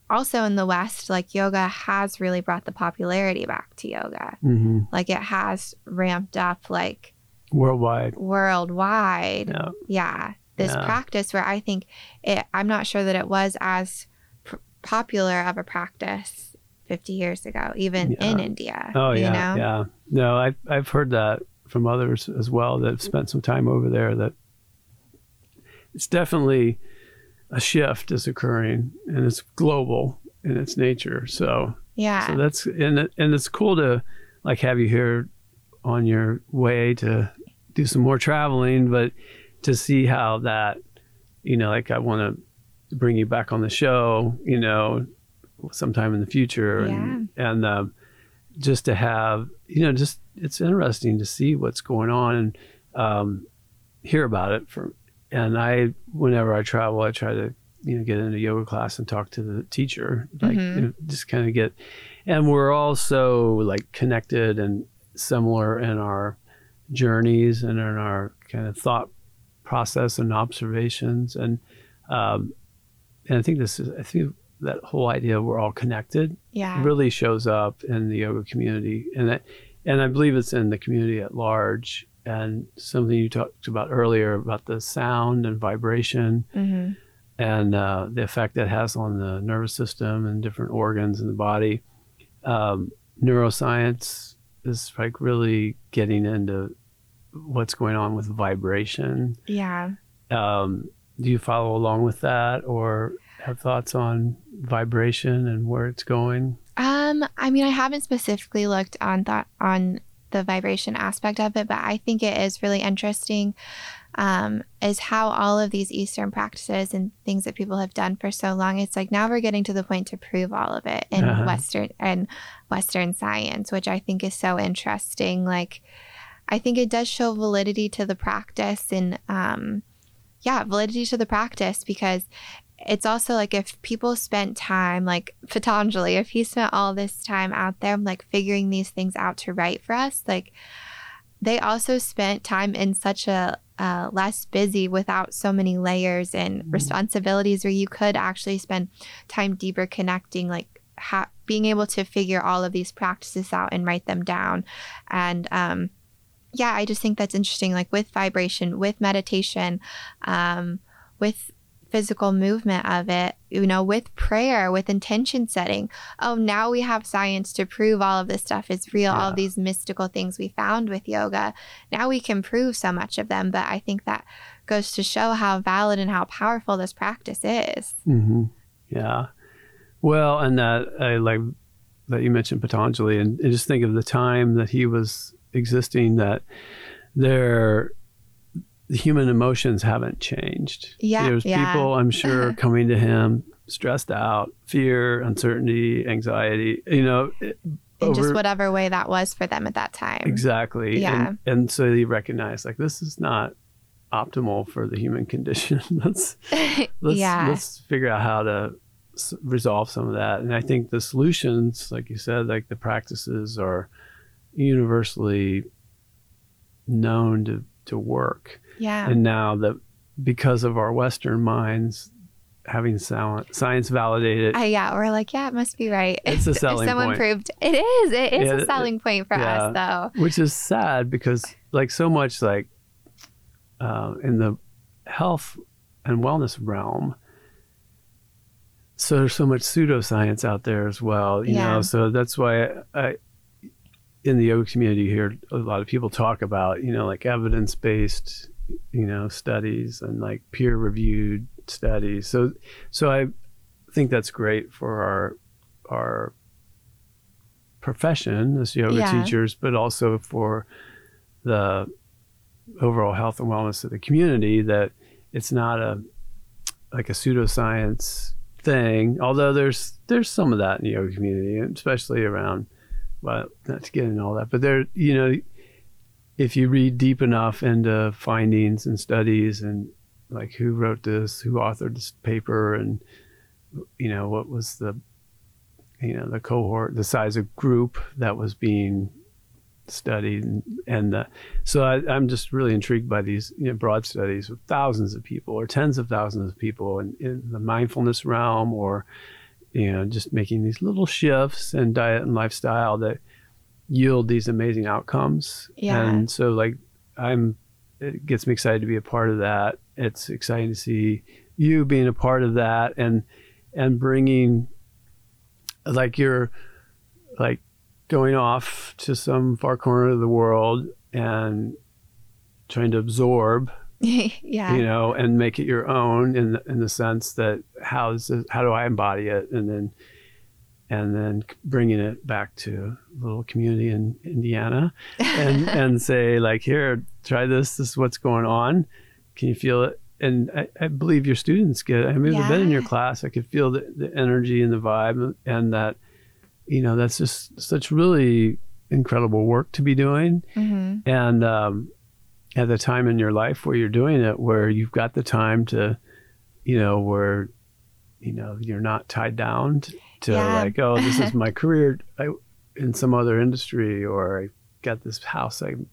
also in the West, like yoga has really brought the popularity back to yoga. hmm Like it has ramped up like Worldwide. worldwide. Yeah. Yeah. This Yeah. practice where I think it, I'm not sure that it was as pr- popular of a practice 50 years ago, even in India. Oh you yeah, know? yeah. No, I've I've heard that from others as well that have spent some time over there. That it's definitely a shift is occurring, and it's global in its nature. So, Yeah. so that's and it, and it's cool to like have you here on your way to do some more traveling, but to see how that, you know, like I want to bring you back on the show, you know, sometime in the future, and and um, just to have, you know, just it's interesting to see what's going on and um, hear about it from. And I, whenever I travel, I try to you know get into yoga class and talk to the teacher, like Mhm. you know, just kind of get. And we're all so like connected and similar in our journeys and in our kind of thought process and observations and um, and I think this is I think that whole idea we're all connected yeah. really shows up in the yoga community and that and I believe it's in the community at large and something you talked about earlier about the sound and vibration hmm and uh, the effect that has on the nervous system and different organs in the body. Um, neuroscience is like really getting into what's going on with vibration. Yeah. Um, do you follow along with that or have thoughts on vibration and where it's going? Um, I mean, I haven't specifically looked on thought on the vibration aspect of it, but I think it is really interesting. Um, is how all of these Eastern practices and things that people have done for so long. It's like now we're getting to the point to prove all of it in Uh-huh. Western and Western science, which I think is so interesting. Like, I think it does show validity to the practice and, um, yeah, validity to the practice because it's also like if people spent time like Patanjali, if he spent all this time out there like figuring these things out to write for us, like they also spent time in such a uh, less busy without so many layers and Mhm. responsibilities where you could actually spend time deeper connecting like ha- being able to figure all of these practices out and write them down and um yeah i just think that's interesting like with vibration with meditation um with physical movement of it, you know, with prayer, with intention setting. Oh, now we have science to prove all of this stuff is real, all Yeah. of these mystical things we found with yoga. Now we can prove so much of them. But I think that goes to show how valid and how powerful this practice is. Mm-hmm. Yeah. Well, and that I like that you mentioned Patanjali, and, and just think of the time that he was existing. That there, the human emotions haven't changed. Yeah, There's yeah. people I'm sure uh-huh. coming to him stressed out, fear, uncertainty, anxiety. You know, it- in over, just whatever way that was for them at that time. Exactly. Yeah. And, and so they recognize like this is not optimal for the human condition. let's let's yeah. let's figure out how to s- resolve some of that. And I think the solutions, like you said, like the practices are universally known to to work. Yeah. And now that because of our Western minds, having science validated. Uh, yeah, we're like, yeah, it must be right. It's a selling Someone point. proved it is. It is yeah, a selling point for yeah, us, though. Which is sad because, like, so much like uh, in the health and wellness realm. So there's so much pseudoscience out there as well, you yeah. know. So that's why I, I, in the yoga community here, a lot of people talk about, you know, like evidence based, you know, studies and like peer reviewed studies. So, so I think that's great for our our profession as yoga Yeah. teachers, but also for the overall health and wellness of the community. That it's not a like a pseudoscience thing. Although there's there's some of that in the yoga community, especially around well, not to get into all that, but there, you know, if you read deep enough into findings and studies and like who wrote this, who authored this paper, and you know what was the you know the cohort, the size of group that was being studied, and, and uh, so I, am just really intrigued by these you know, broad studies with thousands of people or tens of thousands of people in, in the mindfulness realm, or you know just making these little shifts in diet and lifestyle that yield these amazing outcomes. Yeah. And so like I'm it gets me excited to be a part of that. It's exciting to see you being a part of that and and bringing like you're like going off to some far corner of the world and trying to absorb yeah. You know and make it your own in the, in the sense that how is it, how do I embody it? And then and then bringing it back to a little community in Indiana and and say like here try this this is what's going on. Can you feel it? And I, I believe your students get it. I mean I've been in your class I could feel the, the energy and the vibe and that you know that's just such really incredible work to be doing. Hmm and um, at the time in your life where you're doing it where you've got the time to you know where you know you're not tied down to, Yeah. like oh this is my career. I, in some other industry or i got this house i'm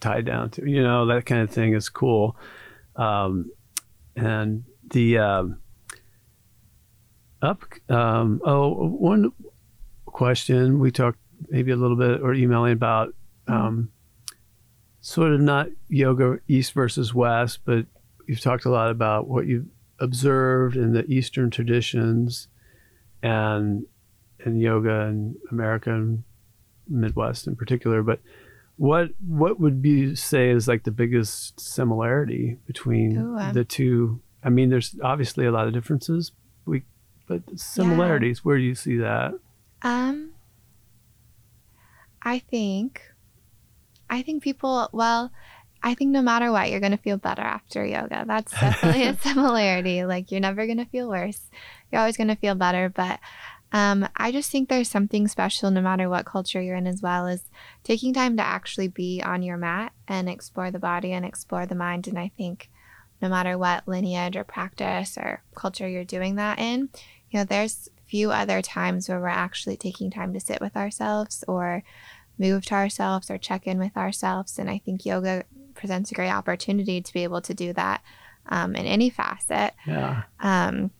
tied down to you know that kind of thing is cool. Um, and the um, up um, oh one question we talked maybe a little bit or emailing about um, sort of not yoga east versus west, but you've talked a lot about what you've observed in the Eastern traditions and in yoga in America and Midwest in particular. But what what would you say is like the biggest similarity between Ooh, um, the two? I mean, there's obviously a lot of differences, we, but similarities. Where do you see that? Um, I think, I think people. Well, I think no matter what, you're gonna feel better after yoga. That's definitely a similarity. Like you're never gonna feel worse. You're always gonna feel better. But um, I just think there's something special no matter what culture you're in, as well as taking time to actually be on your mat and explore the body and explore the mind. And I think no matter what lineage or practice or culture you're doing that in, you know, there's few other times where we're actually taking time to sit with ourselves or move to ourselves or check in with ourselves. And I think yoga presents a great opportunity to be able to do that um, in any facet. Yeah. Um,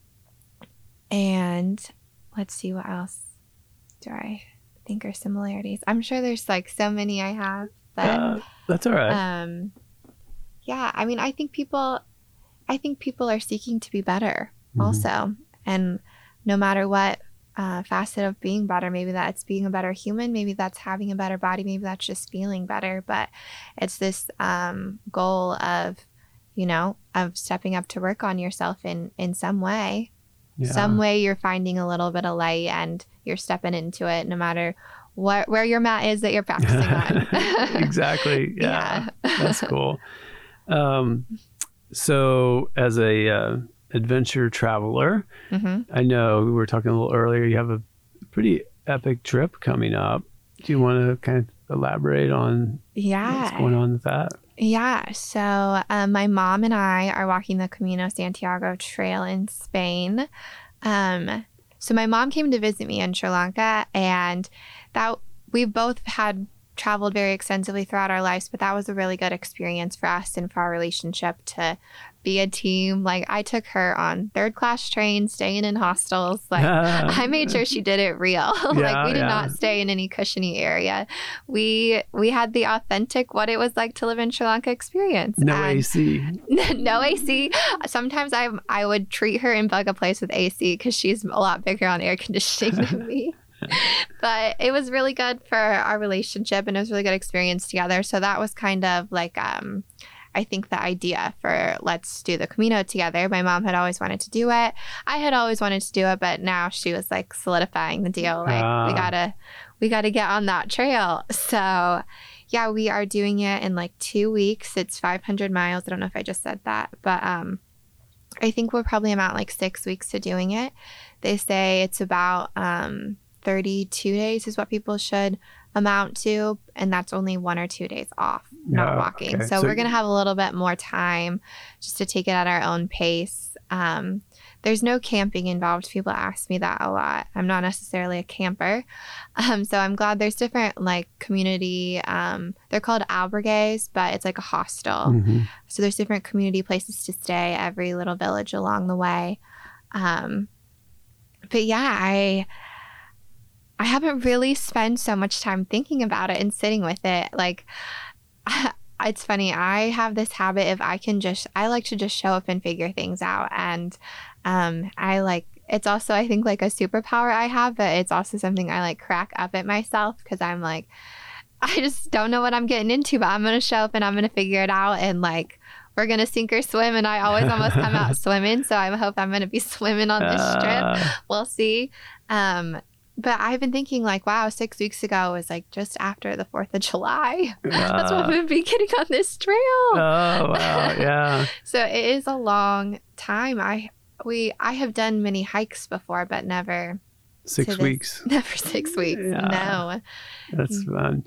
and let's see what else do I think are similarities. I'm sure there's like so many I have, but Uh, that's all right. um, yeah, I mean, I think people, I think people are seeking to be better Mhm. also, and no matter what uh, facet of being better, maybe that's being a better human, maybe that's having a better body, maybe that's just feeling better, but it's this um, goal of, you know, of stepping up to work on yourself in in some way. Yeah. Some way you're finding a little bit of light and you're stepping into it, no matter what where your mat is that you're practicing on. exactly. Yeah. Yeah. That's cool. Um, so, as a uh, adventure traveler, hmm I know we were talking a little earlier. You have a pretty epic trip coming up. Do you want to kind of elaborate on yeah. what's going on with that? Yeah. So um, my mom and I are walking the Camino Santiago Trail in Spain. Um, so my mom came to visit me in Sri Lanka, and that we've both had traveled very extensively throughout our lives, but that was a really good experience for us and for our relationship to be a team. Like I took her on third class trains, staying in hostels. Like I made sure she did it real. like Yeah, we did yeah. not stay in any cushiony area. We we had the authentic what it was like to live in Sri Lanka experience. No And- AC. no AC. Sometimes I I would treat her and bug a place with AC because she's a lot bigger on air conditioning than me. but it was really good for our relationship and it was a really good experience together. So that was kind of like um I think the idea for let's do the Camino together. My mom had always wanted to do it. I had always wanted to do it, but now she was like solidifying the deal. Like we Ah. gotta we gotta get on that trail. So yeah, we are doing it in like two weeks. It's 500 miles. I don't know if I just said that, but um, I think we'll probably amount like six weeks to doing it. They say it's about um, 32 days is what people should amount to, and that's only one or two days off, not walking. okay. So, So- we're gonna have a little bit more time just to take it at our own pace. Um, there's no camping involved. People ask me that a lot. I'm not necessarily a camper. Um, so I'm glad there's different like community, um, they're called albergues, but it's like a hostel. Mhm. So there's different community places to stay, every little village along the way. Um, but yeah, I I haven't really spent so much time thinking about it and sitting with it. Like it's funny, I have this habit if I can just I like to just show up and figure things out and um I like it's also I think like a superpower I have, but it's also something I like crack up at myself because I'm like I just don't know what I'm getting into, but I'm gonna show up and I'm gonna figure it out and like we're gonna sink or swim and I always almost come out swimming. So I hope I'm gonna be swimming on this trip. Ah, We'll see. Um but I've been thinking like, wow, six weeks ago was like just after the fourth of July. That's when ah. we've been getting on this trail. Oh wow, yeah. So it is a long time. I we I have done many hikes before, but never Six this- weeks. never six weeks. Yeah. No. That's Mm. fun.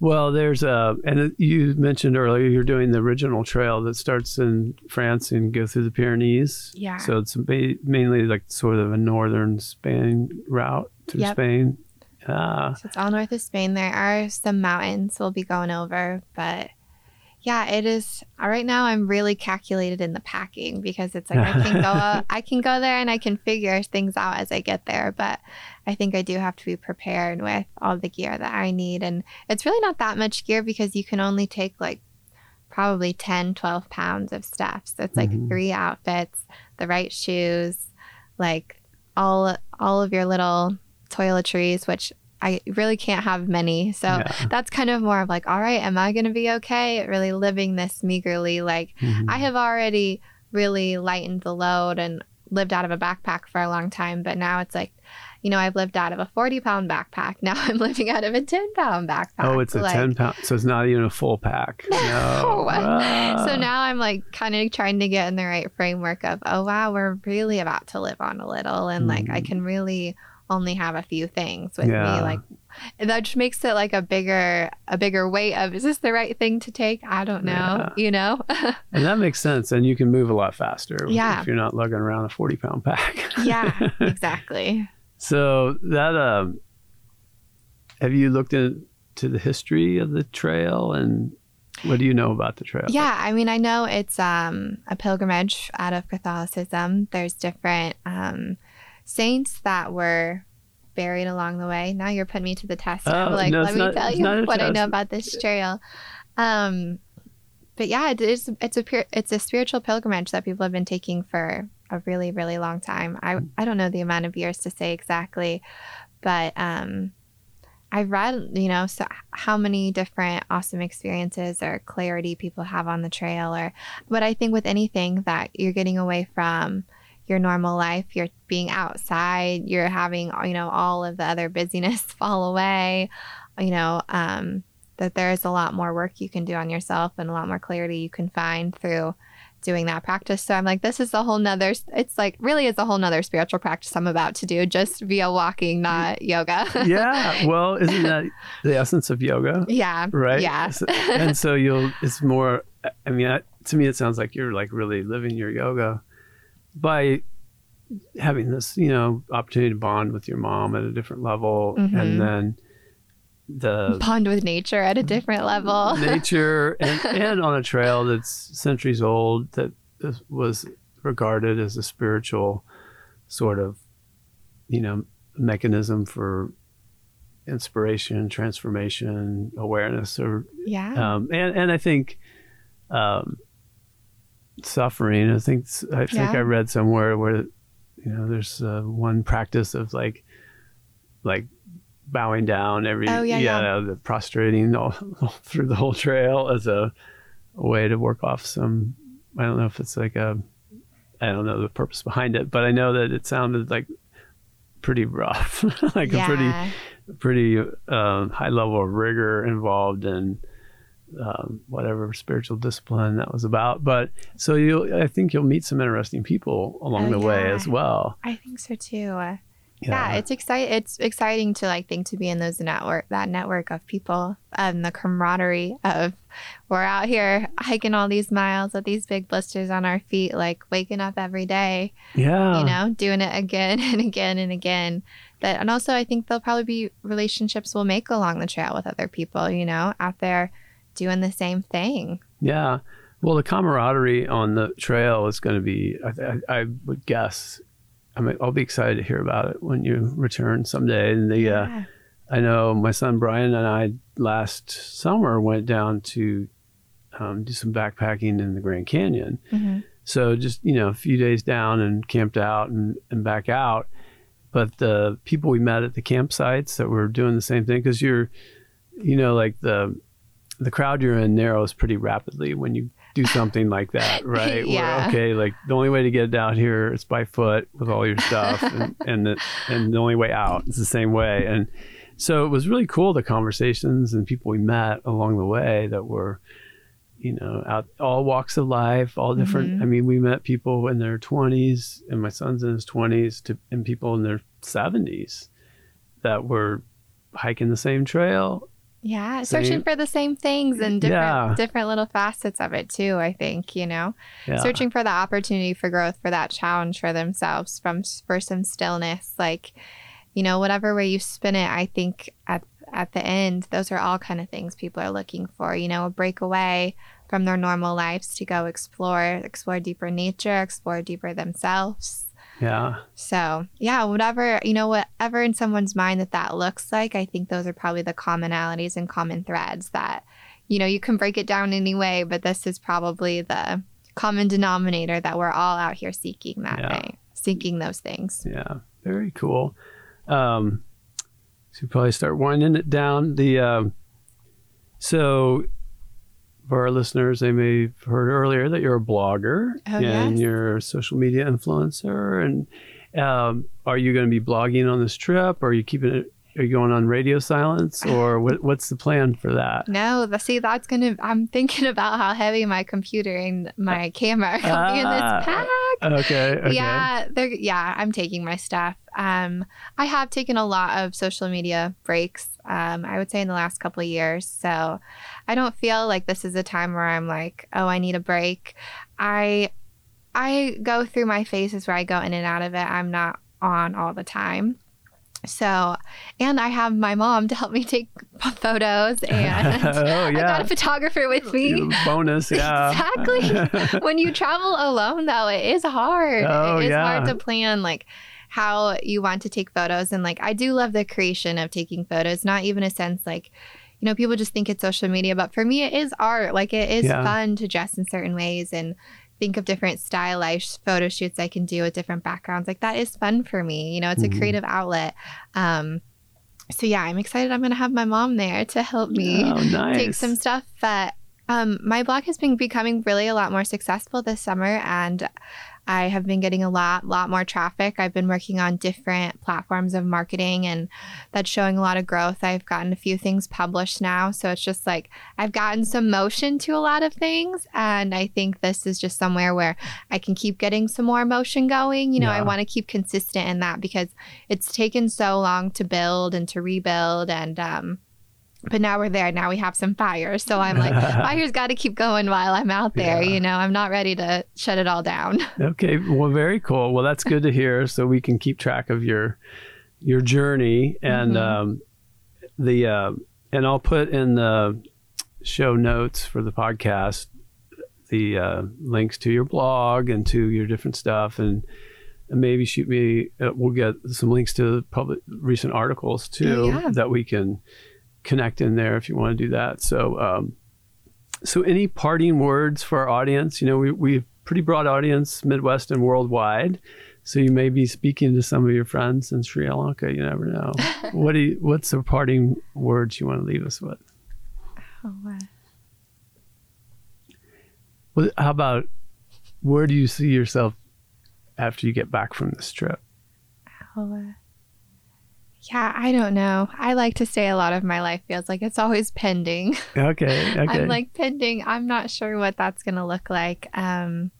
Well, there's a, and you mentioned earlier you're doing the original trail that starts in France and go through the Pyrenees. Yeah. So it's ba- mainly like sort of a northern Spain route through Yep. Spain. Ah, So it's all north of Spain. There are some mountains we'll be going over, but yeah, it is. uh, Right now, I'm really calculated in the packing because it's like I can go, I can go there and I can figure things out as I get there. But I think I do have to be prepared with all the gear that I need, and it's really not that much gear because you can only take like probably 10, 12 pounds of stuff. So it's like Mhm. three outfits, the right shoes, like all all of your little toiletries, which I really can't have many. So yeah. that's kind of more of like, all right, am I going to be okay? Really living this meagerly. Like, Mhm. I have already really lightened the load and lived out of a backpack for a long time. But now it's like, you know, I've lived out of a 40 pound backpack. Now I'm living out of a 10 pound backpack. Oh, it's a Like, 10 pound. So it's not even a full pack. No. No. Ah. So now I'm like kind of trying to get in the right framework of, oh, wow, we're really about to live on a little. And like, I Mhm. can really only have a few things with Yeah. me. Like, that just makes it like a bigger, a bigger weight of, is this the right thing to take? I don't know, you know? And that makes sense. And you can move a lot faster Yeah. if you're not lugging around a 40 pound pack. yeah, exactly. So that um, have you looked into the history of the trail and what do you know about the trail? Yeah, I mean, I know it's um, a pilgrimage out of Catholicism. There's different um, saints that were buried along the way. Now you're putting me to the test. I'm Oh, like, no, let me not- tell you what I know about this trail. Um, but yeah, it is. It's a pure, it's a spiritual pilgrimage that people have been taking for a really, really long time. I I don't know the amount of years to say exactly, but um, I've read, you know, so how many different awesome experiences or clarity people have on the trail, or but I think with anything that you're getting away from your normal life, you're being outside, you're having, you know, all of the other busyness fall away, you know, um, that there's a lot more work you can do on yourself and a lot more clarity you can find through doing that practice. So I'm like, this is a whole nother, it's like really is a whole nother spiritual practice I'm about to do just via walking, not yoga. yeah. Well, isn't that the essence of yoga? Yeah. Right. Yeah. and so you'll, it's more, I mean, to me, it sounds like you're like really living your yoga by having this, you know, opportunity to bond with your mom at a different level. Mhm. And then, the Bond with nature at a different level. nature and, and on a trail that's centuries old that was regarded as a spiritual sort of you know mechanism for inspiration transformation awareness or yeah. um, and and I think um, suffering. I think I think Yeah. I read somewhere where you know there's uh, one practice of like like bowing down every Oh, yeah, yeah. the prostrating all, all through the whole trail as a, a way to work off some. I don't know if it's like a I don't know the purpose behind it, but I know that it sounded like pretty rough, like a pretty pretty uh, high level of rigor involved in um, whatever spiritual discipline that was about. But so you, I think you'll meet some interesting people along Oh, the way as well. I think so too. Uh, yeah, it's exciting. It's exciting to like think to be in those network, that network of people, and the camaraderie of we're out here hiking all these miles with these big blisters on our feet, like waking up every day, yeah, you know, doing it again and again and again. That and also I think there'll probably be relationships we'll make along the trail with other people, you know, out there doing the same thing. yeah. Well, the camaraderie on the trail is going to be, I, I, I would guess. I mean, I'll be excited to hear about it when you return someday. And the, uh, Yeah. I know my son Brian and I last summer went down to um, do some backpacking in the Grand Canyon. Mhm. So just you know, a few days down and camped out and, and back out. But the people we met at the campsites that were doing the same thing, because you're, you know, like the the crowd you're in narrows pretty rapidly when you do something like that, right? Yeah. Where, okay, like the only way to get down here is by foot with all your stuff, and and the, and the only way out is the same way. And so it was really cool the conversations and people we met along the way that were you know out all walks of life all different Mhm. i mean we met people in their 20s and my son's in his 20s to and people in their 70s that were hiking the same trail Yeah, searching for the same things and different Yeah. different little facets of it too. I think you know, yeah searching for the opportunity for growth, for that challenge for themselves, from for some stillness, like you know, whatever way you spin it. I think at at the end, those are all kind of things people are looking for. You know, a breakaway from their normal lives to go explore, explore deeper nature, explore deeper themselves. Yeah So, yeah, whatever, you know, whatever in someone's mind that that looks like, I think those are probably the commonalities and common threads that, you know, you can break it down any way, but this is probably the common denominator that we're all out here seeking that Yeah. thing, seeking those things. yeah very cool um so probably start winding it down the um so for our listeners they may have heard earlier that you're a blogger Oh, and yes. you're a social media influencer and um, are you going to be blogging on this trip or are you keeping it are you going on radio silence or what, what's the plan for that No, the, see, that's going to, I'm thinking about how heavy my computer and my camera will be in Ah, this pack. okay okay Yeah, they're yeah, I'm taking my stuff. Um, I have taken a lot of social media breaks. Um, I would say in the last couple of years. So I don't feel like this is a time where I'm like, oh, I need a break. I I go through my phases where I go in and out of it. I'm not on all the time. So, and I have my mom to help me take photos, and oh I got a photographer with me. bonus yeah Exactly. when you travel alone though it is hard Oh, it is yeah. hard to plan like how you want to take photos and like i do love the creation of taking photos not even a sense like you know people just think it's social media but for me it is art like it is Yeah. fun to dress in certain ways and think of different stylized photo shoots i can do with different backgrounds like that is fun for me you know it's Mhm. a creative outlet um so yeah i'm excited i'm gonna have my mom there to help me oh nice take some stuff. But um, my blog has been becoming really a lot more successful this summer, and I have been getting a lot, lot more traffic. I've been working on different platforms of marketing and that's showing a lot of growth. I've gotten a few things published now. So it's just like I've gotten some motion to a lot of things. And I think this is just somewhere where I can keep getting some more motion going. You know, yeah. I want to keep consistent in that because it's taken so long to build and to rebuild. And, um, but now we're there. Now we have some fires. So I'm like, fire's got to keep going while I'm out there. Yeah. You know, I'm not ready to shut it all down. okay. Well, very cool. Well, that's good to hear. So we can keep track of your your journey and mm-hmm. um, the uh, and I'll put in the show notes for the podcast the uh, links to your blog and to your different stuff and. And maybe shoot me. Uh, we'll get some links to public recent articles too yeah. that we can connect in there if you want to do that. So, um, so any parting words for our audience? You know, we we have a pretty broad audience, Midwest and worldwide. So you may be speaking to some of your friends in Sri Lanka. You never know. what do you, What's the parting words you want to leave us with? Oh, uh... well, how about where do you see yourself after you get back from this trip? Oh, uh... Yeah, I don't know. I like to say a lot of my life feels like it's always pending. Okay. Okay. I'm like pending. I'm not sure what that's going to look like. Um,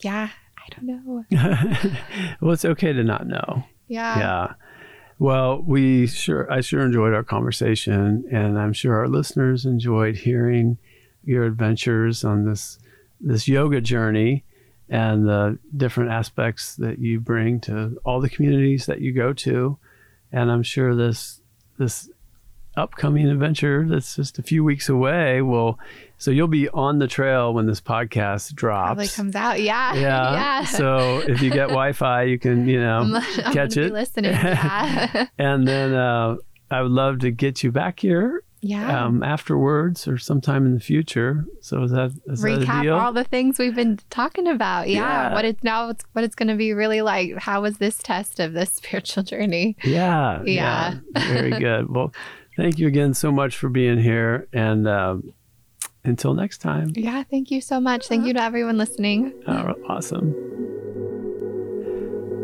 yeah, I don't know. well, it's okay to not know. Yeah. Yeah. Well, we sure I sure enjoyed our conversation, and I'm sure our listeners enjoyed hearing your adventures on this this yoga journey and the different aspects that you bring to all the communities that you go to. And I'm sure this this upcoming adventure that's just a few weeks away will so you'll be on the trail when this podcast drops Probably comes out yeah yeah, yeah. so if you get wi-fi you can you know I'm, I'm catch it listening yeah. and then uh, i would love to get you back here yeah. Um, afterwards or sometime in the future. So is that is that a deal? recap that all the things we've been talking about? Yeah. yeah. What it's now it's what it's going to be really like. How was this test of this spiritual journey? Yeah. Yeah. yeah. Very good. Well, thank you again so much for being here, and um, until next time. Yeah. Thank you so much. Thank you to everyone listening. Oh, awesome.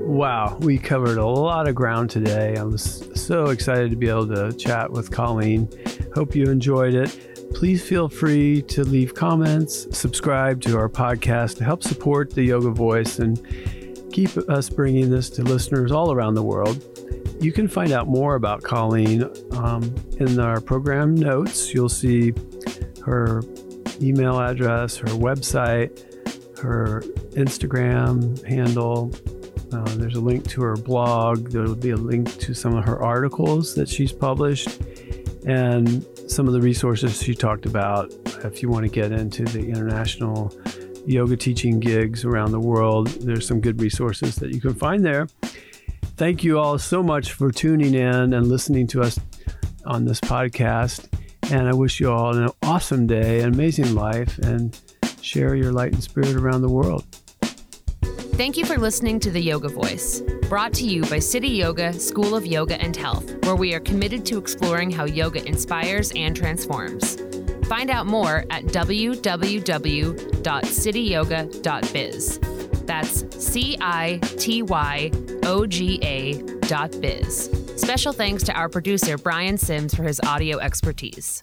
Wow, we covered a lot of ground today. I was so excited to be able to chat with Colleen. Hope you enjoyed it. Please feel free to leave comments, subscribe to our podcast to help support the Yoga Voice and keep us bringing this to listeners all around the world. You can find out more about Colleen um, in our program notes. You'll see her email address, her website, her Instagram handle, uh, there's a link to her blog. There will be a link to some of her articles that she's published and some of the resources she talked about if you want to get into the international yoga teaching gigs around the world. There's some good resources that you can find there. Thank you all so much for tuning in and listening to us on this podcast. And I wish you all an awesome day, an amazing life, and share your light and spirit around the world. Thank you for listening to The Yoga Voice, brought to you by City Yoga School of Yoga and Health, where we are committed to exploring how yoga inspires and transforms. Find out more at www.cityyoga.biz. That's C I T Y O G A dot biz. Special thanks to our producer, Brian Sims, for his audio expertise.